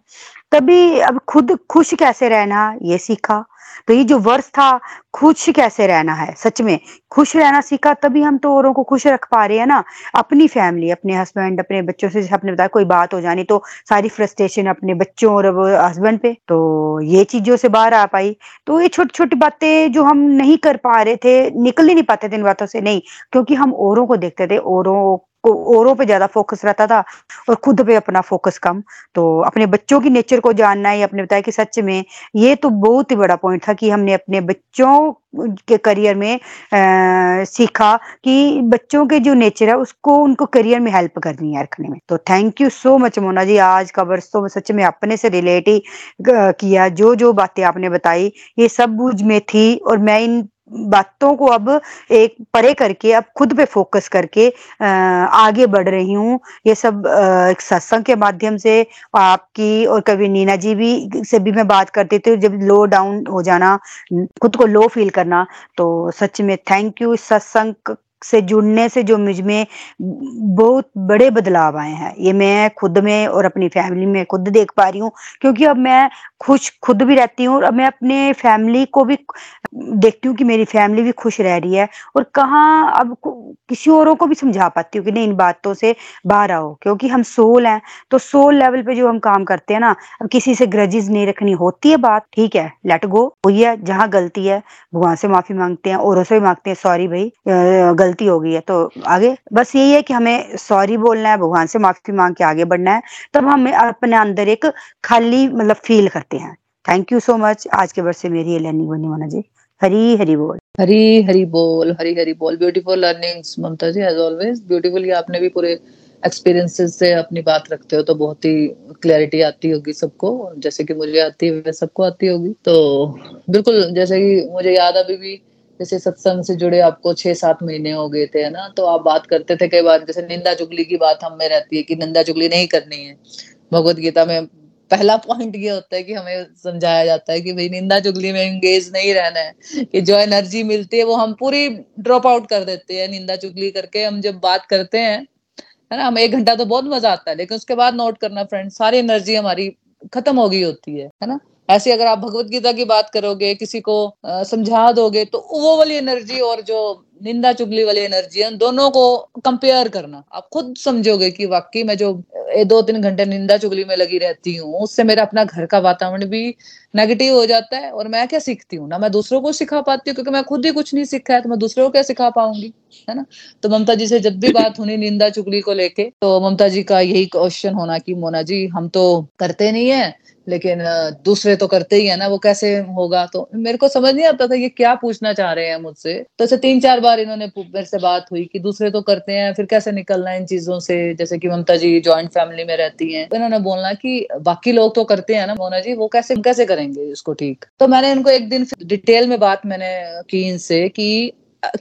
तभी अब खुद खुश कैसे रहना, ये सीखा। तो ये जो वर्ष था, खुश कैसे रहना है? सच में, खुश रहना सीखा, तभी हम तो औरों को खुश रख पा रहे हैं ना। अपनी फैमिली, अपने हस्बैंड, अपने बच्चों से, आपने बताया कोई बात हो जानी तो सारी फ्रस्ट्रेशन अपने बच्चों और हस्बैंड पे। तो ये चीज़ों से बाहर आ पाई। तो ये छोटी छोटी बातें जो हम नहीं कर पा रहे थे, निकल ही नहीं पाते थे इन बातों से, नहीं। क्योंकि हम औरों को देखते थे, औरों औरों पे ज़्यादा फोकस रहता था और खुद पे अपना फोकस कम। तो अपने बच्चों की नेचर को जानना है अपने बताया कि सच में ये तो बहुत ही बड़ा पॉइंट था कि हमने अपने बच्चों के करियर में आ, सीखा कि बच्चों के जो नेचर है उसको उनको करियर में हेल्प करनी है रखने में। तो thank you so much Mona ji आज का वर्ष तो सच में अपने से रिलेट ही किया जो जो बातें आपने बताई ये सब बुझ में थी और मैं इन बातों को अब एक परे करके अब खुद पे फोकस करके आ, आगे बढ़ रही हूँ। ये सब एक सत्संग के माध्यम से आपकी और कभी नीना जी भी से भी मैं बात करती थी जब लो डाउन हो जाना खुद को लो फील करना तो सच में थैंक यू इस सत्संग से जुड़ने से जो मुझमें बहुत बड़े बदलाव आए हैं। ये मैं खुद में और अपनी फैमिली में खुद देख पा रही हूँ, क्योंकि अब मैं खुश खुद भी रहती हूँ और अब मैं अपने फैमिली को भी देखती हूँ कि मेरी फैमिली भी खुश रह रही है और कहाँ अब किसी औरों को भी समझा पाती हूँ कि नहीं इन बातों से बाहर आओ, क्योंकि हम सोल हैं तो सोल लेवल पे जो हम काम करते हैं ना, अब किसी से ग्रजिज नहीं रखनी होती है बात, ठीक है लेट गो वही है, जहाँ गलती है, भगवान से माफ़ी मांगते हैं, औरों से भी मांगते हैं सॉरी भाई गलती हो गई है तो आगे बस यही है कि हमें सॉरी बोलना है, भगवान से माफ़ी मांग के आगे बढ़ना है, तब हम अपने अंदर एक खाली मतलब फील करते हैं। थैंक यू सो मच आज के वर्ष से मेरी लर्निंग बनी मोना जी। हरी हरी बोल। हरी हरी बोल, हरी हरी बोल। Beautiful learnings Mamta ji as always beautiful आपने भी पूरे एक्सपीरियंसेस से अपनी बात रखते हो तो बहुत ही क्लैरिटी आती होगी सबको। जैसे कि मुझे आती है सबको आती होगी। तो बिल्कुल, जैसे कि मुझे याद अभी भी जैसे सत्संग से जुड़े आपको छह सात महीने हो गए थे, है ना? तो आप बात करते थे कई बार, जैसे निंदा चुगली की बात हम रहती है कि निंदा चुगली नहीं करनी है। भगवत गीता में पहला पॉइंट ये होता है कि हमें समझाया जाता है कि भाई निंदा चुगली में एंगेज नहीं रहना है, कि जो एनर्जी मिलती है वो हम पूरी ड्रॉप आउट कर देते हैं, निंदा चुगली करके हम जब बात करते हैं, है ना? हम एक घंटा तो बहुत मज़ा आता है, लेकिन उसके बाद नोट करना फ्रेंड सारी एनर्जी हमारी खत्म हो गई होती है है ना? ऐसे अगर आप भगवत गीता की बात करोगे, किसी को समझा दोगे तो वो वाली एनर्जी और जो निंदा चुगली वाली एनर्जी है, दोनों को कंपेयर करना। आप खुद समझोगे कि वाकई मैं जो दो तीन घंटे निंदा चुगली में लगी रहती हूँ, उससे मेरा अपना घर का वातावरण भी नेगेटिव हो जाता है और मैं क्या सीखती हूँ? ना मैं दूसरों को सिखा पाती हूँ, क्योंकि मैं खुद ही कुछ नहीं सीखा है तो मैं दूसरों को क्या सिखा पाऊँगी? है ना? तो ममता जी से जब भी बात होनी निंदा चुगली को लेके तो ममता जी का यही क्वेश्चन होना कि, मोना जी, हम तो करते नहीं है लेकिन दूसरे तो करते ही है ना, वो कैसे होगा? तो मेरे को समझ नहीं आता था ये क्या पूछना चाह रहे हैं मुझसे। तो ऐसे तीन चार बार इन्होंने मेरे से बात हुई कि दूसरे तो करते हैं, फिर कैसे निकलना है इन चीज़ों से? जैसे कि ममता जी ज्वाइंट फैमिली में रहती हैं। तो इन्होंने बोलना कि, बाकी लोग तो करते हैं ना मोना जी, वो कैसे कैसे करेंगे इसको ठीक? तो मैंने इनको एक दिन डिटेल में बात मैंने की इनसे कि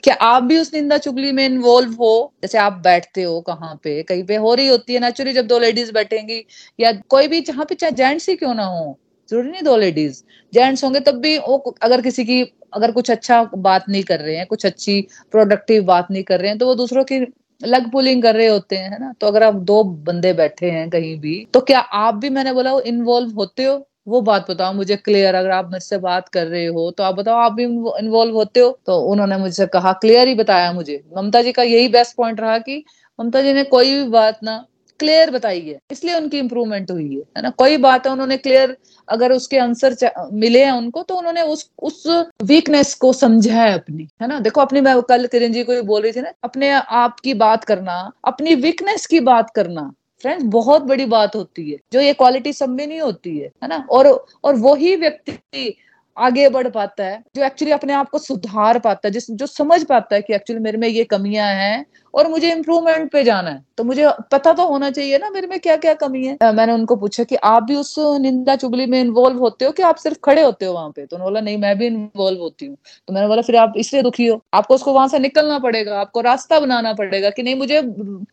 क्या आप भी उस निंदा चुगली में इन्वॉल्व हो? जैसे आप बैठते हो कहाँ पे? कहीं पे हो रही होती है नेचुरली जब दो लेडीज़ बैठेंगी, या कोई भी जहाँ पे, चाहे जेंट्स ही क्यों ना हो, ज़रूरी नहीं दो लेडीज़ जेंट्स होंगे तब भी वो अगर किसी की, अगर कुछ अच्छा बात नहीं कर रहे हैं, कुछ अच्छी प्रोडक्टिव बात नहीं कर रहे हैं तो वो दूसरों की लग पुलिंग कर रहे होते हैं, है ना? तो अगर आप दो बंदे बैठे हैं कहीं भी तो क्या आप भी, मैंने बोला इन्वॉल्व होते हो? वो बात बताओ, मुझे क्लियर अगर आप मुझसे बात कर रहे हो तो आप बताओ, आप भी इन्वॉल्व होते हो? तो उन्होंने मुझसे कहा क्लियर ही बताया मुझे। ममता जी का यही बेस्ट पॉइंट रहा कि ममता जी ने कोई भी बात ना क्लियर बताई है, इसलिए उनकी इम्प्रूवमेंट हुई है है ना? कोई बात है उन्होंने क्लियर अगर उसके आंसर मिले हैं उनको तो उन्होंने उस उस वीकनेस को समझा है अपनी, है ना? देखो, अपनी मैं कल किरण जी को बोल रही थी ना, अपने आप की बात करना, अपनी वीकनेस की बात करना फ्रेंड्स बहुत बड़ी बात होती है। जो ये क्वालिटी सब में नहीं होती है है ना? और और वही व्यक्ति आगे बढ़ पाता है, जो एक्चुअली अपने आप को सुधार पाता है, जिस, जो समझ पाता है कि एक्चुअली मेरे में ये कमियाँ हैं और मुझे इम्प्रूवमेंट पे जाना है। तो मुझे पता तो होना चाहिए ना, मेरे में क्या क्या कमी है मैंने उनको पूछा कि आप भी उस निंदा चुगली में इन्वॉल्व होते हो कि आप सिर्फ़ खड़े होते हो वहाँ पे? तो उन्होंने बोला, नहीं, मैं भी इन्वॉल्व होती हूँ। तो मैंने बोला, फिर आप इसलिए दुखी हो। आपको उसको वहाँ से निकलना पड़ेगा, आपको रास्ता बनाना पड़ेगा कि नहीं, मुझे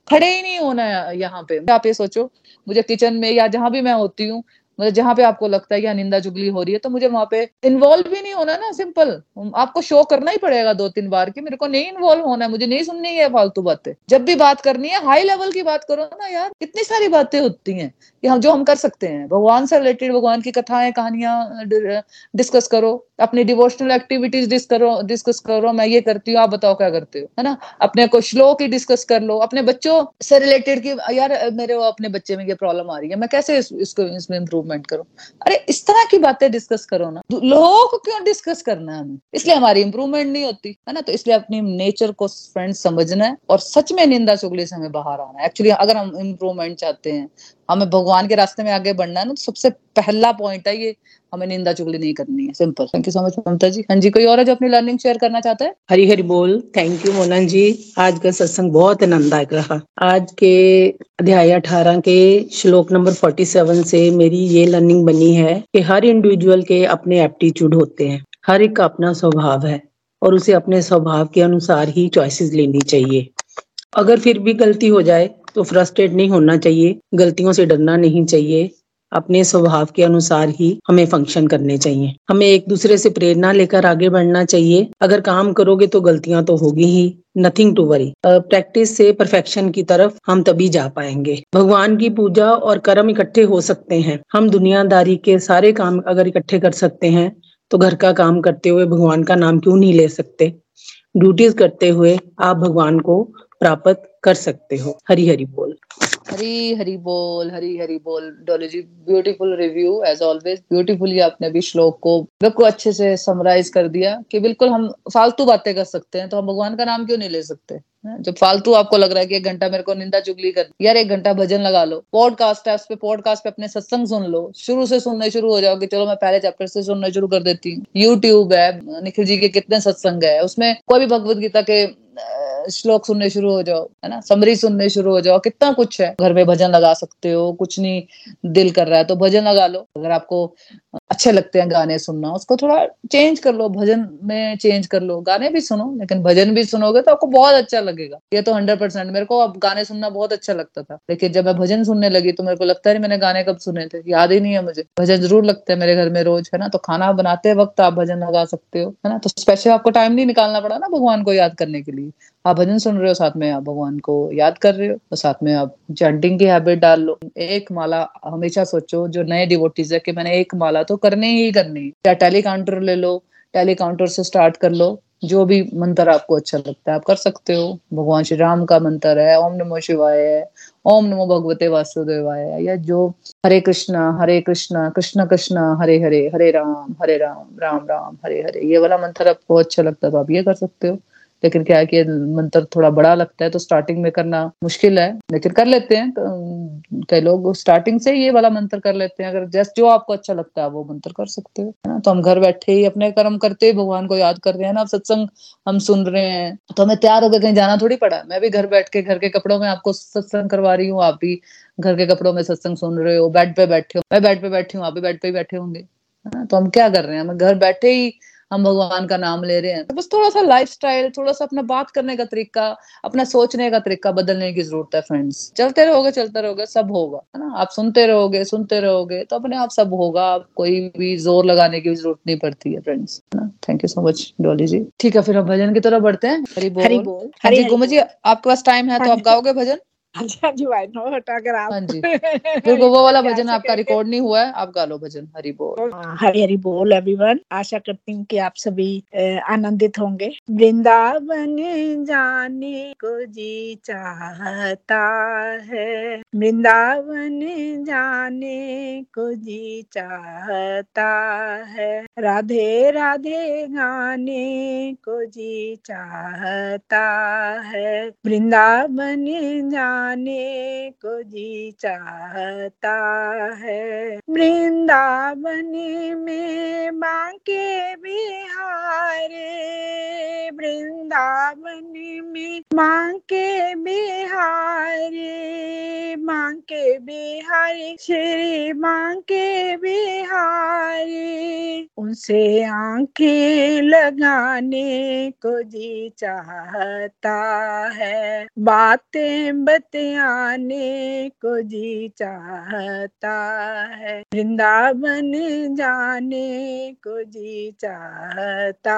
खड़े ही नहीं होना है यहाँ पे। आप ये सोचो, मुझे किचन में या जहाँ भी मैं होती हूँ मतलब जहाँ पे आपको लगता है कि निंदा जुगली हो रही है तो मुझे वहाँ पे इन्वॉल्व भी नहीं होना ना सिंपल आपको शो करना ही पड़ेगा दो तीन बार की मेरे को नहीं इन्वॉल्व होना है, मुझे नहीं सुननी है फालतू बातें। जब भी बात करनी है हाई लेवल की बात करो ना यार, कितनी सारी बातें होती हैं। कि हम जो हम कर सकते हैं। भगवान से रिलेटेड भगवान की कथाएँ कहानियाँ डिस्कस करो। अपनी डिवोशनल एक्टिविटीज़ करो डिस्कस करो मैं ये करती हूँ आप बताओ क्या करते हो? है ना? अपने को श्लोक ही डिस्कस कर लो। अपने बच्चों से रिलेटेड की यार मेरे वो अपने बच्चे में ये प्रॉब्लम आ रही है मैं कैसे इस, इसको इसमें इम्प्रूवमेंट करूँ? अरे इस तरह की बातें डिस्कस करो ना। लोगों को क्यों डिस्कस करना है हमें? इसलिए हमारी इंप्रूवमेंट नहीं होती है ना? तो इसलिए अपनी नेचर को फ्रेंड समझना है और सच में निंदा चुगली से हमें बाहर आना है। एक्चुअली अगर हम इम्प्रूवमेंट चाहते हैं हमें भगवान के रास्ते में आगे बढ़ना है ना तो सबसे पहला पॉइंट है ये, हमें निंदा चुगली नहीं करनी है। Simple thank you so much Mamta ji. हाँ जी, कोई और है जो अपनी लर्निंग शेयर करना चाहता है? हरी हरी बोल। Thank you Mona ji. आज का सत्संग बहुत आनंददायक रहा। आज के अध्याय अठारह के श्लोक नंबर फोर्टी सेवन से मेरी ये लर्निंग बनी है कि हर इंडिविजुअल के अपने एप्टीट्यूड होते हैं। हर एक का अपना स्वभाव है और उसे अपने स्वभाव के अनुसार ही चॉइसेस लेनी चाहिए। अगर फिर भी गलती हो जाए तो फ्रस्ट्रेट नहीं होना चाहिए। गलतियों से डरना नहीं चाहिए। अपने स्वभाव के अनुसार ही हमें फ़ंक्शन करने चाहिए। हमें एक दूसरे से प्रेरणा लेकर आगे बढ़ना चाहिए। अगर काम करोगे तो गलतियाँ तो होगी ही। नथिंग टू वरी प्रैक्टिस से परफेक्शन की तरफ़ हम तभी जा पाएँगे। भगवान की पूजा और कर्म इकट्ठे हो सकते हैं। हम दुनियादारी के सारे काम अगर इकट्ठे कर सकते हैं तो घर का काम करते हुए भगवान का नाम क्यों नहीं ले सकते? ड्यूटीज़ करते हुए आप भगवान को प्राप्त कर सकते हो। हरी हरी बोल। हरी हरी बोल, हरी हरी बोल, Dolly ji beautiful review as always beautifully आपने भी श्लोक को बिल्कुल अच्छे से समराइज कर दिया कि बिल्कुल हम फालतू बातें कर सकते हैं तो हम भगवान का नाम क्यों नहीं ले सकते? जब फालतू आपको लग रहा है कि एक घंटा मेरे को निंदा चुगली कर, यार एक घंटा भजन लगा लो पॉडकास्ट है उस पे पॉडकास्ट पे अपने सत्संग सुन लो, शुरू से सुनने शुरू हो जाओ कि चलो मैं पहले चैप्टर से सुनने शुरू कर देती हूँ। यूट्यूब है, निखिल जी के कितने सत्संग है, उसमें कोई भी भगवत गीता के श्लोक सुनने शुरू हो जाओ, है ना? समरी सुनने शुरू हो जाओ, कितना कुछ है। घर में भजन लगा सकते हो, कुछ नहीं दिल कर रहा है तो भजन लगा लो। अगर आपको अच्छे लगते हैं गाने सुनना, उसको थोड़ा चेंज कर लो, भजन में चेंज कर लो। गाने भी सुनो, लेकिन भजन भी सुनोगे तो आपको बहुत अच्छा लगेगा। ये तो हंड्रेड परसेंट मेरे को अब गाने सुनना बहुत अच्छा लगता था। लेकिन जब मैं भजन सुनने लगी तो मेरे को लगता है मैंने गाने कब सुने थे। याद ही नहीं है मुझे। भजन ज़रूर लगता है मेरे घर में रोज, है ना? तो खाना बनाते वक्त आप भजन लगा सकते हो, है ना? तो स्पेशल आपको टाइम नहीं निकालना पड़ा ना भगवान को याद करने के लिए। आप भजन सुन रहे हो, साथ में आप भगवान को याद कर रहे हो, और साथ में आप चैंटिंग की हैबिट डाल लो। एक माला हमेशा सोचो, जो नए डिवोटीज है, कि मैंने एक माला तो करने ही करनी या टेली काउंटर ले लो टेली काउंटर से स्टार्ट कर लो, जो भी मंत्र आपको अच्छा लगता है, आप कर सकते हो। भगवान श्री राम का मंत्र है, ओम नमो शिवाय है, ओम नमो भगवते वासुदेवाय है, या जो हरे कृष्णा हरे कृष्णा, कृष्ण कृष्ण, हरे हरे हरे राम हरे राम राम राम, हरे हरे, ये वाला मंत्र आपको अच्छा लगता है तो आप ये कर सकते हो। लेकिन क्या है कि मंत्र थोड़ा बड़ा लगता है तो स्टार्टिंग में करना मुश्किल है, लेकिन कर लेते हैं तो कई लोग स्टार्टिंग से ये वाला मंत्र कर लेते हैं, अगर जस्ट जो आपको अच्छा लगता है वो मंत्र कर सकते हो ना? तो हम घर बैठे ही अपने कर्म करते ही भगवान को याद कर रहे हैं ना आप सत्संग हम सुन रहे हैं तो हमें तैयार होकर कहीं जाना थोड़ी पड़ा मैं भी घर बैठ के, घर के कपड़ों में आपको सत्संग करवा रही हूँ, आप भी घर के कपड़ों में सत्संग सुन रहे हो, बेड पे बैठे हो, मैं बेड पे बैठी हूँ, आप भी बेड पे बैठे होंगे तो हम क्या कर रहे हैं, हम घर बैठे ही हम भगवान का नाम ले रहे हैं। तो बस थोड़ा सा लाइफ स्टाइल थोड़ा सा अपना बात करने का तरीका अपना सोचने का तरीका बदलने की ज़रूरत है फ्रेंड्स चलते रहोगे चलते रहोगे सब होगा है ना? आप सुनते रहोगे सुनते रहोगे तो अपने आप सब होगा। आप कोई भी ज़ोर लगाने की ज़रूरत नहीं पड़ती है फ्रेंड्स है ना? Thank you so much Dolly ji. ठीक है फिर हम भजन की तरफ़ बढ़ते हैं। हरी बोल। हरी बोल। हाँ हरी जी गुमा जी आपके पास टाइम है तो हाँ आप गाओगे भजन? अच्छा जी भाई नो हटा अगर आप हाँ जी। [laughs] फिर वो वो वाला भजन आपका रिकॉर्ड नहीं हुआ है आप गा लो भजन हरी बोल। हाँ, हरी हरी बोल एवरीवन आशा करती हूँ कि आप सभी आनंदित होंगे। वृंदावन जाने को जी चाहता है। वृंदावन जाने को जी चाहता है। राधे राधे गाने को जी चाहता है। वृंदावन जाने को जी चाहता है। वृंदावन में बांके बिहारे, वृंदावन में बांके बिहारी बांके बिहारी, श्री बांके बिहारी, उनसे आँखें लगाने को जी चाहता है। बातें बतियाने को जी चाहता है। वृंदावन जाने को जी चाहता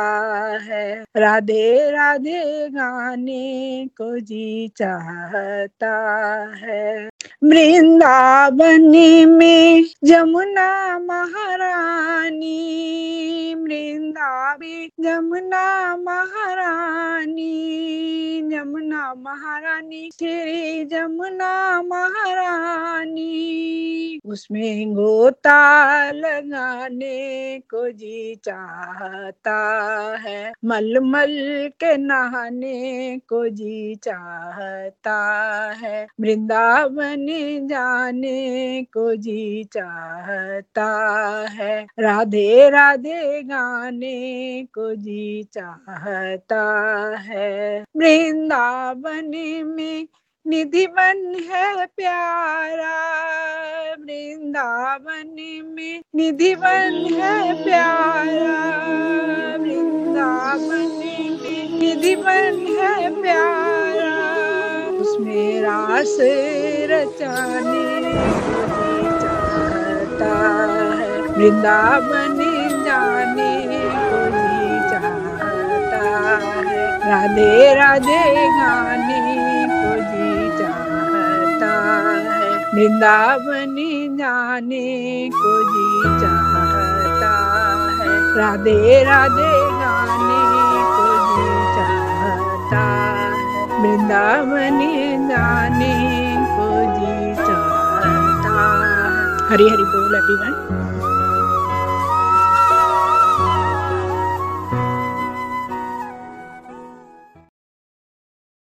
है। राधे राधे गाने को जी चाहता है। वृंदावन में जमुना महारानी वृंदावन जमुना महारानी जमुना महारानी, श्री जमुना महारानी। उसमें गोता लगाने को जी चाहता है, मलमल के नहाने को जी चाहता है। वृंदावन जाने को जी चाहता है। राधे राधे गाने को जी चाहता है। वृंदावन में निधि बन है प्यारा। वृंदावन में निधि बन है प्यारा। वृंदावन में निधि बन है प्यारा। उसमें रास रचाने चाहता है, वृंदावन जाने को जी चाहता है। राधे राधे गाने को जी चाहता है, वृंदावन जाने को जी चाहता है। राधे राधे गाने को जी चाहता है वृंदावन जाने को जी चाहता हरी हरी बोल एवरीवन